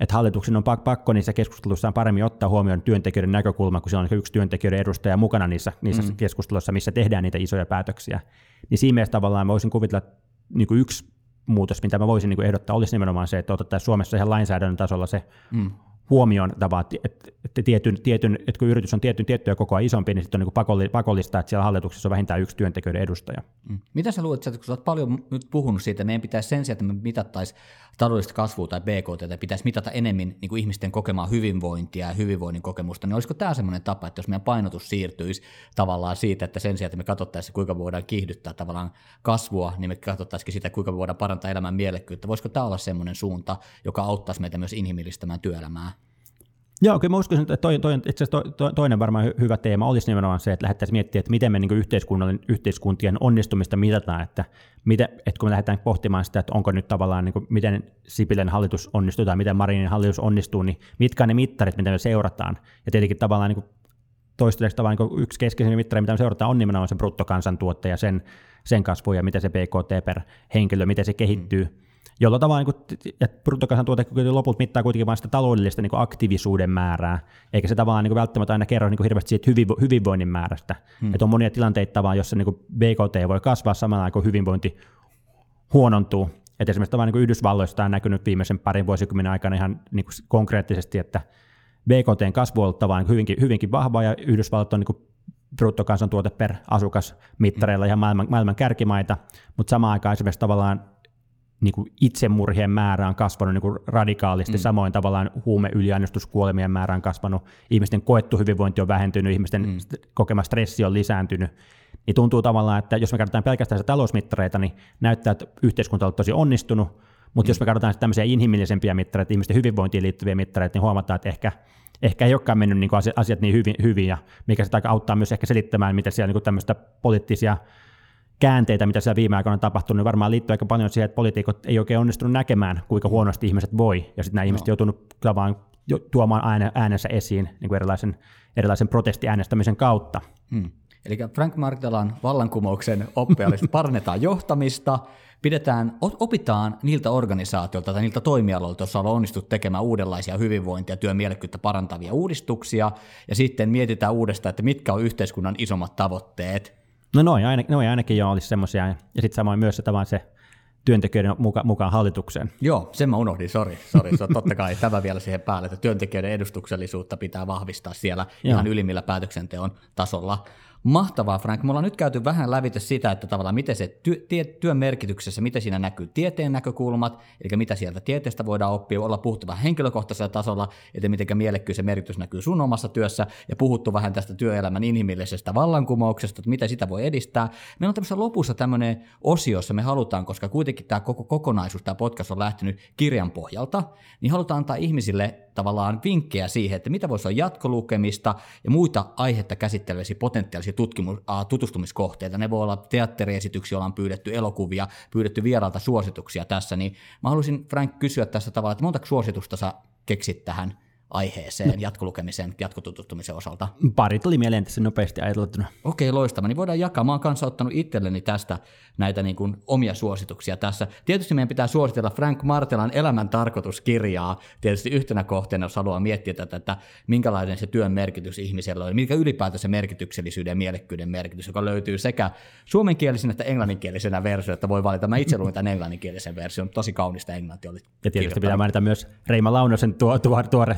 että hallituksen on pakko niissä keskusteluissaan paremmin ottaa huomioon työntekijöiden näkökulma, kun siellä on yksi työntekijöiden edustaja mukana niissä, niissä mm. keskusteluissa, missä tehdään niitä isoja päätöksiä. Niin siinä mielessä tavallaan mä voisin kuvitella, että niin kuin yksi muutos, mitä mä voisin niin kuin ehdottaa, olisi nimenomaan se, että otettaisiin Suomessa ihan lainsäädännön tasolla se mm huomioon että, että, tietyn, tietyn, että kun yritys on tietyn, tiettyä kokoa isompi, niin sitten on niin pakollista, että siellä hallituksessa on vähintään yksi työntekijöiden edustaja. Mm. Mitä sä luulet, että kun sä oot paljon nyt puhunut siitä, meidän pitäisi sen sijaan, että me mitattaisiin taloudellista kasvua tai BKT, pitäisi mitata enemmän niin kuin ihmisten kokemaa hyvinvointia ja hyvinvoinnin kokemusta, niin olisiko tämä semmoinen tapa, että jos meidän painotus siirtyisi tavallaan siitä, että sen sijaan, että me katsottaisiin, kuinka me voidaan kiihdyttää tavallaan kasvua, niin me katsottaisiin sitä, kuinka me voidaan parantaa elämän mielekkyyttä. Voisiko tämä olla semmoinen suunta, joka auttaisi meitä myös inhimillistämään työelämää? Joo, kyllä mä uskoisin, että toi, toi, itse asiassa to, toinen varmaan hyvä teema olisi nimenomaan se, että lähdettäisiin miettimään, että miten me niin yhteiskunnan, yhteiskuntien onnistumista mitataan, että, miten, että kun me lähdetään pohtimaan sitä, että onko nyt tavallaan, niin kuin, miten Sipilän hallitus onnistuu tai miten Marinin hallitus onnistuu, niin mitkä on ne mittarit, mitä me seurataan. Ja tietenkin tavallaan niin toistaiseksi tavallaan niin yksi keskeinen mittari, mitä me seurataan, on nimenomaan se bruttokansantuotte ja sen, sen kasvu ja miten se BKT per henkilö, miten se kehittyy. Mm jolla tavalla niin kuin, bruttokansantuote loput mittaa kuitenkin vain sitä taloudellista niin kuin aktiivisuuden määrää, eikä se tavallaan niin kuin välttämättä aina kerro niin kuin hirveästi siitä hyvinvo- hyvinvoinnin määrästä. Hmm. Että on monia tilanteita vaan, jossa niin kuin BKT voi kasvaa samalla kuin hyvinvointi huonontuu. Et esimerkiksi tavallaan niin kuin Yhdysvalloista on näkynyt viimeisen parin vuosikymmenen aikana ihan niin kuin konkreettisesti, että BKTn kasvu on ollut niin hyvinkin, hyvinkin vahvaa, ja Yhdysvallat on niin kuin bruttokansantuote per asukas mittareilla ihan maailman, maailman kärkimaita, mutta samaan aikaan esimerkiksi tavallaan niin kuin itsemurhien määrä on kasvanut niin kuin radikaalisti, mm. samoin tavallaan huumeyliannostuskuolemien määrä on kasvanut, ihmisten koettu hyvinvointi on vähentynyt, ihmisten mm. kokema stressi on lisääntynyt, niin tuntuu tavallaan, että jos me katsotaan pelkästään talousmittareita, niin näyttää, että yhteiskunta on tosi onnistunut, mutta mm. jos me katsotaan tämmöisiä inhimillisempiä mittareita, ihmisten hyvinvointiin liittyviä mittareita, niin huomataan, että ehkä, ehkä ei olekaan mennyt niin kuin asiat niin hyvin, hyvin, ja mikä sitä auttaa myös ehkä selittämään, miten siellä niin tämmöistä poliittisia käänteitä, mitä siellä viime aikoina on tapahtunut, niin varmaan liittyy aika paljon siihen, että poliitikot ei oikein onnistunut näkemään, kuinka huonosti ihmiset voi, ja sitten nämä no. ihmiset joutunut vaan tuomaan äänensä esiin niin kuin erilaisen, erilaisen protestiäänestämisen kautta. Hmm. Eli Frank Martelan vallankumouksen oli, parannetaan johtamista, pidetään, opitaan niiltä organisaatioilta tai niiltä toimialoilta, joissa on onnistuttu tekemään uudenlaisia hyvinvointia ja työn mielekkyyttä parantavia uudistuksia, ja sitten mietitään uudestaan, että mitkä on yhteiskunnan isommat tavoitteet, No noin, ainakin, noin ainakin jo olisi semmoisia, ja sitten samoin myös se, se työntekijöiden muka, mukaan hallitukseen. Joo, sen mä unohdin, sori, sori. So, totta kai tämä vielä siihen päälle, että työntekijöiden edustuksellisuutta pitää vahvistaa siellä ihan ylimmillä päätöksenteon tasolla. Mahtavaa, Frank. Me ollaan nyt käyty vähän lävitä sitä, että tavallaan miten se työ, tie, työn merkityksessä, miten siinä näkyy tieteen näkökulmat, eli mitä sieltä tieteestä voidaan oppia, olla puhuttu vähän henkilökohtaisella tasolla, että miten mielekkyys ja merkitys näkyy sun omassa työssä, ja puhuttu vähän tästä työelämän inhimillisestä vallankumouksesta, että mitä sitä voi edistää. Meillä on tämmöisessä lopussa tämmöinen osio, jossa me halutaan, koska kuitenkin tämä koko kokonaisuus, tämä podcast on lähtenyt kirjan pohjalta, niin halutaan antaa ihmisille tavallaan vinkkejä siihen, että mitä voisi olla jatkolukemista ja muita aihetta käsitteleviä potentiaalisia tutkimus, äh, tutustumiskohteita. Ne voi olla teatteriesityksiä, joilla on pyydetty elokuvia, pyydetty vieraalta suosituksia tässä, niin mä haluaisin Frank kysyä tässä tavalla, että monta suositusta sä keksit tähän aiheeseen, no. jatkolukemisen, jatkotutustumisen osalta? Pari tuli mieleen tässä nopeasti ajateltuna. Okei, loistava. Niin voidaan jakaa. Mä oon kanssa ottanut itselleni tästä näitä niin kuin omia suosituksia tässä. Tietysti meidän pitää suositella Frank Martelan elämän tarkoituskirjaa tietysti yhtenä kohteena, jos haluaa miettiä tätä, että minkälainen se työn merkitys ihmisellä on, mikä ylipäätään se merkityksellisyyden ja mielekkyyden merkitys, joka löytyy sekä suomenkielisenä että englanninkielisenä versio, että voi valita. Mä itse luin tämän englanninkielisen version, tosi kaunista englantia oli Ja tietysti pitää mainita myös Reima Launosen tuo, tuo, tuore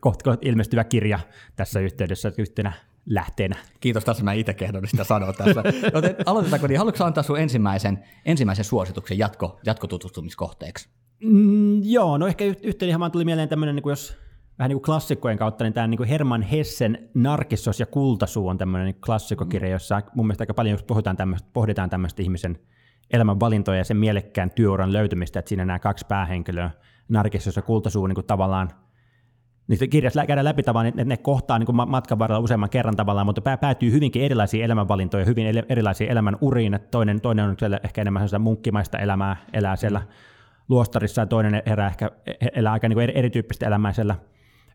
kohta, ilmestyvä kirja tässä yhteydessä yhtenä lähteenä. Kiitos, tässä mä itse kehdon sitä sanoa tässä. Joten aloitetaanko, niin haluatko antaa sun ensimmäisen, ensimmäisen suosituksen jatko, jatkotutustumiskohteeksi? Mm, joo, no ehkä yhteen ihan tuli mieleen tämmöinen, niin kuin jos vähän niin kuin klassikkojen kautta, niin tämä niin kuin Herman Hessen Narkissos ja kultasuu on tämmöinen niin klassikkokirja, mm. jossa mun mielestä aika paljon pohditaan tämmöistä, pohditaan tämmöistä ihmisen elämän valintoja ja sen mielekkään työuran löytymistä, että siinä nämä kaksi päähenkilöä, Narkissos ja kultasuu niin kuin tavallaan – niin kirjassa käydään läpi tavallaan, että ne kohtaa niin matkan varrella useamman kerran tavallaan, mutta päätyy hyvinkin erilaisiin elämänvalintoja, hyvin erilaisiin elämän uriin. Toinen, toinen on siellä ehkä enemmän munkkimaista elämää, elää siellä luostarissa ja toinen herää ehkä, elää aika niin erityyppistä elämää siellä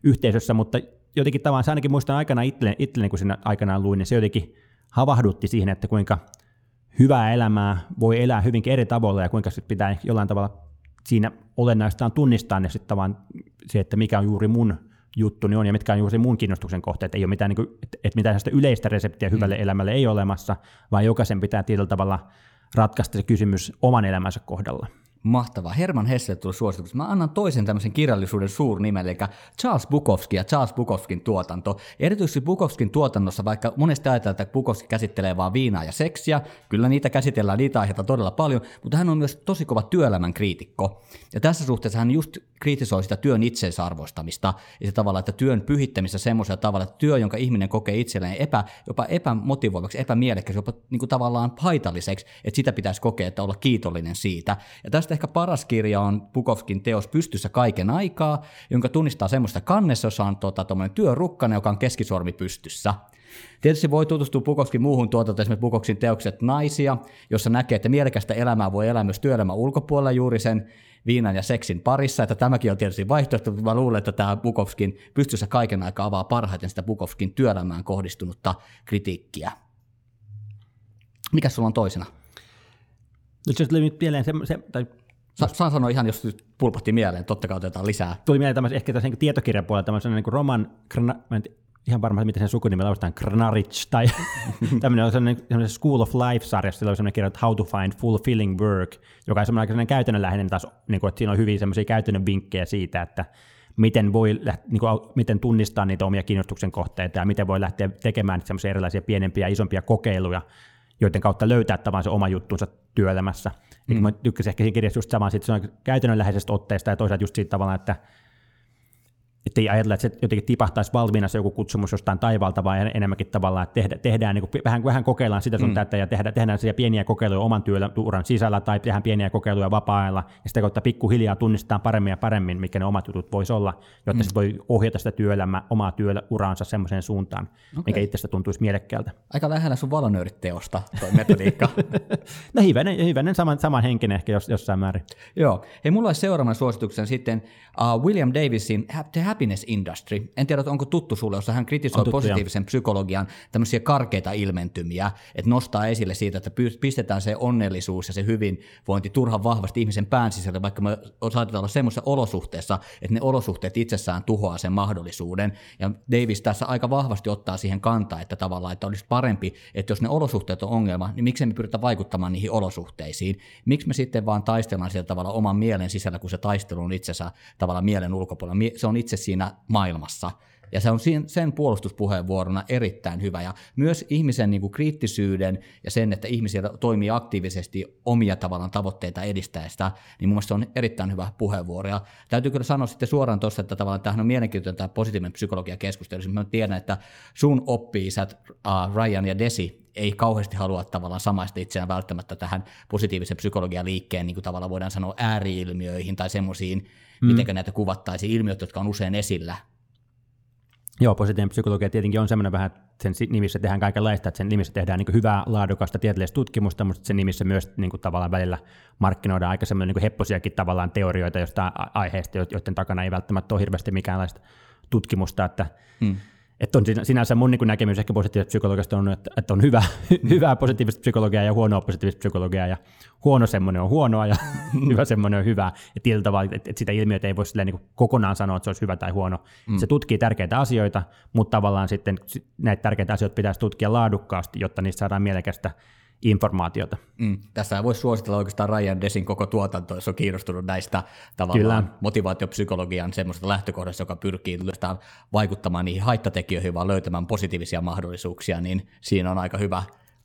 yhteisössä, mutta jotenkin tavallaan se ainakin muistan aikana itselleni, itselleni kun siinä aikanaan luin, niin se jotenkin havahdutti siihen, että kuinka hyvää elämää voi elää hyvinkin eri tavoilla ja kuinka sitten pitää jollain tavalla siinä olennaista on tunnistaa ne sitten vaan se, että mikä on juuri mun juttuni on ja mitkä on juuri mun kiinnostuksen kohteet. Ei ole mitään, niin kuin, että, että mitään yleistä reseptiä hyvälle mm. elämälle ei ole olemassa, vaan jokaisen pitää tietyllä tavalla ratkaista se kysymys oman elämänsä kohdalla. Mahtavaa. Herman Hesse tuli suositus. Mä annan toisen tämmöisen kirjallisuuden suurnimen, eli Charles Bukowski ja Charles Bukowskin tuotanto. Erityisesti Bukowskin tuotannossa, vaikka monesti ajatellaan, että Bukowski käsittelee vain viinaa ja seksiä, kyllä niitä käsitellään, niitä aiheita todella paljon, mutta hän on myös tosi kova työelämän kriitikko. Ja tässä suhteessa hän just kritisoi sitä työn itseisarvoistamista ja se tavalla, että työn pyhittämistä semmoisella tavalla, että työ, jonka ihminen kokee itselleen epä, jopa epämotivoivaksi, epämielekkäksi, jopa niin kuin tavallaan haitalliseksi, että sitä pitäisi kokea, että olla kiitollinen siitä. Ja tästä ehkä paras kirja on Pukovskin teos Pystyssä kaiken aikaa, jonka tunnistaa semmoista kannessa, jossa on tuota, työrukkana, joka on keskisormi pystyssä. Tietysti voi tutustua Pukovskin muuhun tuotantoon, esimerkiksi Pukovskin teokset Naisia, jossa näkee, että mielekästä elämää voi elää myös työelämän ulkopuolella juuri sen viinan ja seksin parissa, että tämäkin on tietysti vaihtoehto, mutta mä luulen, että tämä Bukovskin pystyssä kaiken aikaa avaa parhaiten sitä Bukovskin työelämään kohdistunutta kritiikkiä. Mikä sulla on toisena? No se tuli nyt mieleen se, se tai Sa- saan sanoa ihan, jos pulpahti mieleen, totta kai otetaan lisää. Tuli mieleen tämmöisen, ehkä tässä niin tietokirjan puolella tämmöisen niin Roman, mä en ihan varma, miten sen sukunimi lausutaan, Kranaric, tai tämmöinen on sellainen, sellainen School of Life-sarja, sillä on sellainen kirja, How to Find Fulfilling Work, joka on semmoinen aika käytännönläheinen taas, niin kuin, että siinä on hyvin semmoisia käytännön vinkkejä siitä, että miten voi niin kuin, miten tunnistaa niitä omia kiinnostuksen kohteita ja miten voi lähteä tekemään semmoisia erilaisia pienempiä ja isompia kokeiluja, joiden kautta löytää tavan se oma juttunsa työelämässä. Mm. mä tykkäsin ehkä siinä kirjassa just samaa siitä käytännönläheisestä otteesta ja toisaalta just siitä tavallaan, että että ei ajatella, että se jotenkin tipahtaisi valmiina se joku kutsumus jostain taivaalta, vaan enemmänkin tavallaan, että tehdään, tehdään niin kuin, vähän, vähän kokeillaan sitä sun mm. tätä ja tehdään, tehdään pieniä kokeiluja oman työuran sisällä tai tehdään pieniä kokeiluja vapaa-ajalla ja sitä kautta pikkuhiljaa tunnistetaan paremmin ja paremmin, mikä ne omat jutut voisi olla, jotta mm. voi ohjata sitä työelämää, omaa työuraansa semmoiseen suuntaan, okay. mikä itsestä tuntuisi mielekkäältä. Aika lähellä sun valonööriteosta tuo metodiikka. no hyvänen, hyvänen saman, saman henkinen ehkä jos, jossain määrin. Joo. Hei, mulla olisi seuraavan suosituksen sitten uh, William Davisin The happiness industry. En tiedä, onko tuttu sulle, jossa hän kritisoi tuttu, positiivisen jo. psykologian tämmöisiä karkeita ilmentymiä, että nostaa esille siitä, että pistetään se onnellisuus ja se hyvinvointi turhan vahvasti ihmisen pään sisälle, vaikka me saatetaan olla semmoisessa olosuhteessa, että ne olosuhteet itsessään tuhoaa sen mahdollisuuden. Ja Davis tässä aika vahvasti ottaa siihen kantaa, että tavallaan, että olisi parempi, että jos ne olosuhteet on ongelma, niin miksi me pyritä vaikuttamaan niihin olosuhteisiin? Miksi me sitten vaan taistellaan sieltä tavalla oman mielen sisällä, kun se taistelu on itsensä tavalla mielen ulkopuolella. Se on itse siinä maailmassa. Ja se on sen puolustuspuheenvuorona erittäin hyvä. Ja myös ihmisen niin kuin kriittisyyden ja sen, että ihmisiä toimii aktiivisesti omia tavallaan tavoitteita edistäistä, niin mun mielestä se on erittäin hyvä puheenvuoro. Ja täytyy kyllä sanoa sitten suoraan tuossa, että tavallaan tämähän on mielenkiintoinen tämä positiivinen psykologia keskustelu. Mä tiedän, että sun oppi-isät uh, Ryan ja Desi ei kauheasti halua tavallaan samaista itseään välttämättä tähän positiivisen psykologian liikkeen, niin kuin tavallaan voidaan sanoa ääriilmiöihin tai semmoisiin, mm. miten näitä kuvattaisiin, ilmiöt, jotka on usein esillä. Joo, positiivinen psykologia tietenkin on semmoinen vähän, että sen nimissä tehdään kaikenlaista, että sen nimissä tehdään niin hyvää, laadukasta tieteellistä tutkimusta, mutta sen nimissä myös niin kuin tavallaan välillä markkinoidaan aika semmoinen niin hepposiakin tavallaan teorioita jostain aiheesta, joiden takana ei välttämättä ole hirveästi mikäänlaista tutkimusta, että mm että on sinänsä mun niin näkemys ehkä positiivisesta psykologiasta on, että, että on hyvä, hyvää positiivista psykologiaa ja huonoa positiivista psykologiaa, ja huono semmoinen on huonoa ja hyvä semmoinen on hyvää, ja tietyllä tavalla, että, että sitä ilmiötä ei voi niin kokonaan sanoa, että se olisi hyvä tai huono. Mm. Se tutkii tärkeitä asioita, mutta tavallaan sitten näitä tärkeitä asioita pitäisi tutkia laadukkaasti, jotta niistä saadaan mielekästä informaatiota. Mm, tässä voisi suositella oikeastaan Ryan Desin koko tuotanto, jos on kiinnostunut näistä tavallaan Kyllä. motivaatiopsykologian semmoista lähtökohdasta, joka pyrkii vaikuttamaan niihin haittatekijöihin, vaan löytämään positiivisia mahdollisuuksia, niin siinä on aika hyvä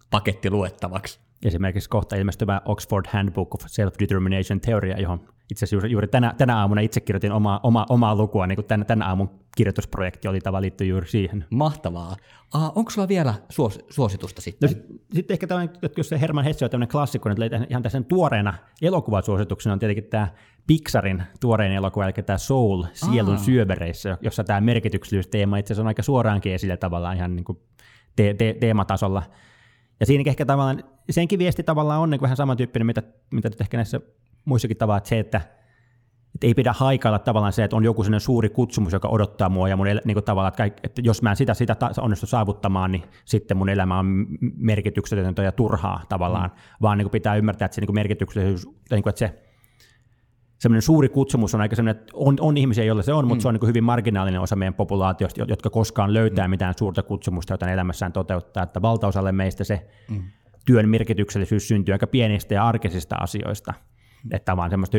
paketti luettavaksi. Esimerkiksi kohta ilmestyvä Oxford Handbook of Self-Determination Theory, johon itse asiassa juuri, tänä, tänä aamuna itse kirjoitin omaa, omaa, omaa lukua, niin kuin tänä, tänä aamun kirjoitusprojekti oli tavallaan liittyy juuri siihen. Mahtavaa. Uh, onko sulla vielä suos, suositusta sitten? No, sitten sit ehkä tämmöinen, jos se Herman Hesse on tämmöinen klassikko, niin ihan tässä tuoreena elokuvasuosituksena on tietenkin tämä Pixarin tuorein elokuva, eli tämä Soul, Sielun Aa. syövereissä, jossa tämä merkityksellisyysteema itse asiassa on aika suoraankin esille tavallaan ihan niin kuin te- te- teematasolla. Ja siinäkin ehkä tavallaan, senkin viesti tavallaan on niin vähän samantyyppinen, mitä, mitä nyt ehkä näissä muissakin tavalla, että se, että, että ei pidä haikailla tavallaan se, että on joku sellainen suuri kutsumus, joka odottaa mua ja mun el- niin tavallaan, että, kaikki, että jos mä en sitä, sitä onnistu saavuttamaan, niin sitten mun elämä on merkityksetöntä ja turhaa tavallaan, mm. vaan niin pitää ymmärtää, että se niin merkityksellisyys, niin kuin, että se semmoinen suuri kutsumus on aika semmoinen, että on, on ihmisiä, joilla se on, mutta mm. se on niin hyvin marginaalinen osa meidän populaatiosta, jotka koskaan löytää mm. mitään suurta kutsumusta, jota ne elämässään toteuttaa. Että valtaosalle meistä se mm. työn merkityksellisyys syntyy aika pienistä ja arkisista asioista. Mm. Että vaan semmoista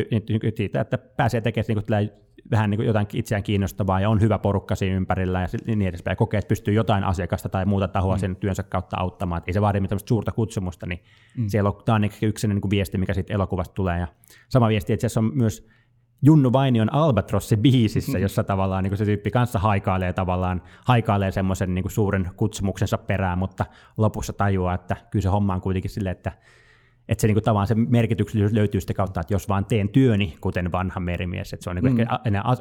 siitä, että pääsee tekemään niin vähän niin kuin jotain itseään kiinnostavaa ja on hyvä porukka siinä ympärillä ja niin edespäin. Kokee, että pystyy jotain asiakasta tai muuta tahoa mm. sen työnsä kautta auttamaan. Että ei se vaadi mitään suurta kutsumusta, niin mm. siellä on, tämä on yksi niin kuin viesti, mikä siitä elokuvasta tulee. Ja sama viesti itse asiassa on myös Junnu Vainion Albatrossi-biisissä, mm. jossa tavallaan niin se tyyppi kanssa haikailee tavallaan, haikailee semmoisen niin suuren kutsumuksensa perään, mutta lopussa tajuaa, että kyllä se homma on kuitenkin silleen, että että se, niin kuin, tavallaan se merkityksellisyys löytyy sitä kautta, että jos vaan teen työni, kuten vanha merimies, että se on niin kuin mm. ehkä enemmän,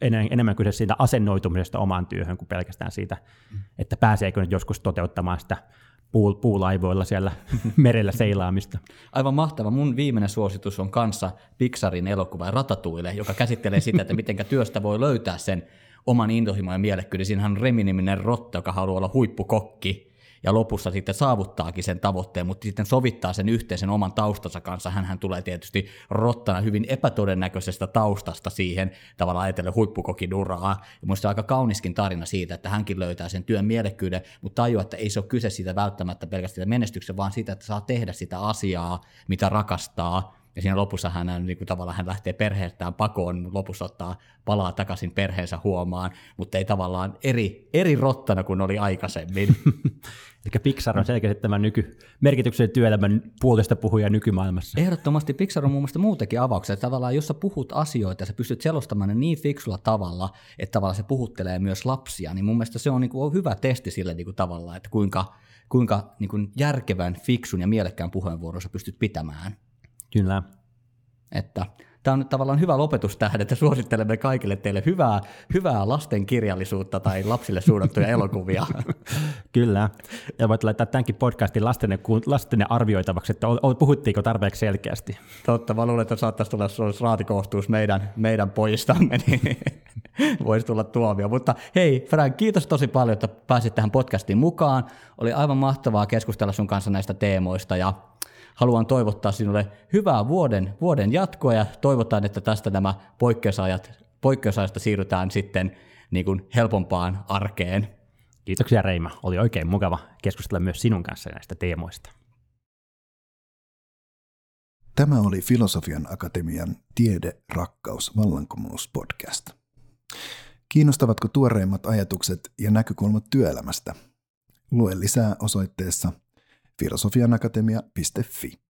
enemmän, enemmän kyse siitä asennoitumisesta omaan työhön kuin pelkästään siitä, mm. että pääseekö nyt joskus toteuttamaan sitä puul, puulaivoilla siellä merellä seilaamista. Aivan mahtava. Mun viimeinen suositus on kanssa Pixarin elokuva Ratatuille, joka käsittelee sitä, että miten työstä voi löytää sen oman intohimon ja mielekkyyden. Siinähän on Remi-niminen rotta, joka haluaa olla huippukokki, ja lopussa sitten saavuttaakin sen tavoitteen, mutta sitten sovittaa sen yhteisen oman taustansa kanssa. hän tulee tietysti rottana hyvin epätodennäköisestä taustasta siihen tavallaan ajatellen huippukokin uraa. Ja musta aika kauniskin tarina siitä, että hänkin löytää sen työn mielekkyyden, mutta tajuaa, että ei se ole kyse siitä välttämättä pelkästään menestyksen, vaan siitä, että saa tehdä sitä asiaa, mitä rakastaa, ja siinä lopussa hän, niin kuin tavallaan hän lähtee perheestään pakoon, mutta lopussa ottaa palaa takaisin perheensä huomaan, mutta ei tavallaan eri, eri rottana kuin oli aikaisemmin. Eli Pixar on selkeästi tämän nyky, merkityksen työelämän puolesta puhuja nykymaailmassa. Ehdottomasti Pixar on muun muassa muutenkin avauksia. Tavallaan jos sä puhut asioita ja sä pystyt selostamaan ne niin fiksulla tavalla, että tavallaan se puhuttelee myös lapsia, niin mun mielestä se on, niin kuin, hyvä testi sille niin kuin, tavalla, että kuinka, kuinka niin kuin, järkevän, fiksun ja mielekkään puheenvuoron sä pystyt pitämään. Kyllä. Että tämä on nyt tavallaan hyvä lopetus tähän, että suosittelemme kaikille teille hyvää, hyvää lastenkirjallisuutta tai lapsille suunnattuja elokuvia. Kyllä. Ja voit laittaa tämänkin podcastin lastenne, lastenne arvioitavaksi, että puhuttiinko tarpeeksi selkeästi. Totta, mä luulen, että saattaisi tulla raatikoostuus meidän, meidän pojistamme, niin voisi tulla tuomio. Mutta hei Frank, kiitos tosi paljon, että pääsit tähän podcastiin mukaan. Oli aivan mahtavaa keskustella sun kanssa näistä teemoista ja haluan toivottaa sinulle hyvää vuoden, vuoden jatkoa ja toivotaan, että tästä nämä poikkeusajat, poikkeusajasta siirrytään sitten niin kuin helpompaan arkeen. Kiitoksia Reima. Oli oikein mukava keskustella myös sinun kanssa näistä teemoista. Tämä oli Filosofian Akatemian Tiede, rakkaus, vallankumous podcast. Kiinnostavatko tuoreimmat ajatukset ja näkökulmat työelämästä? Lue lisää osoitteessa – filosofianakatemia.fi.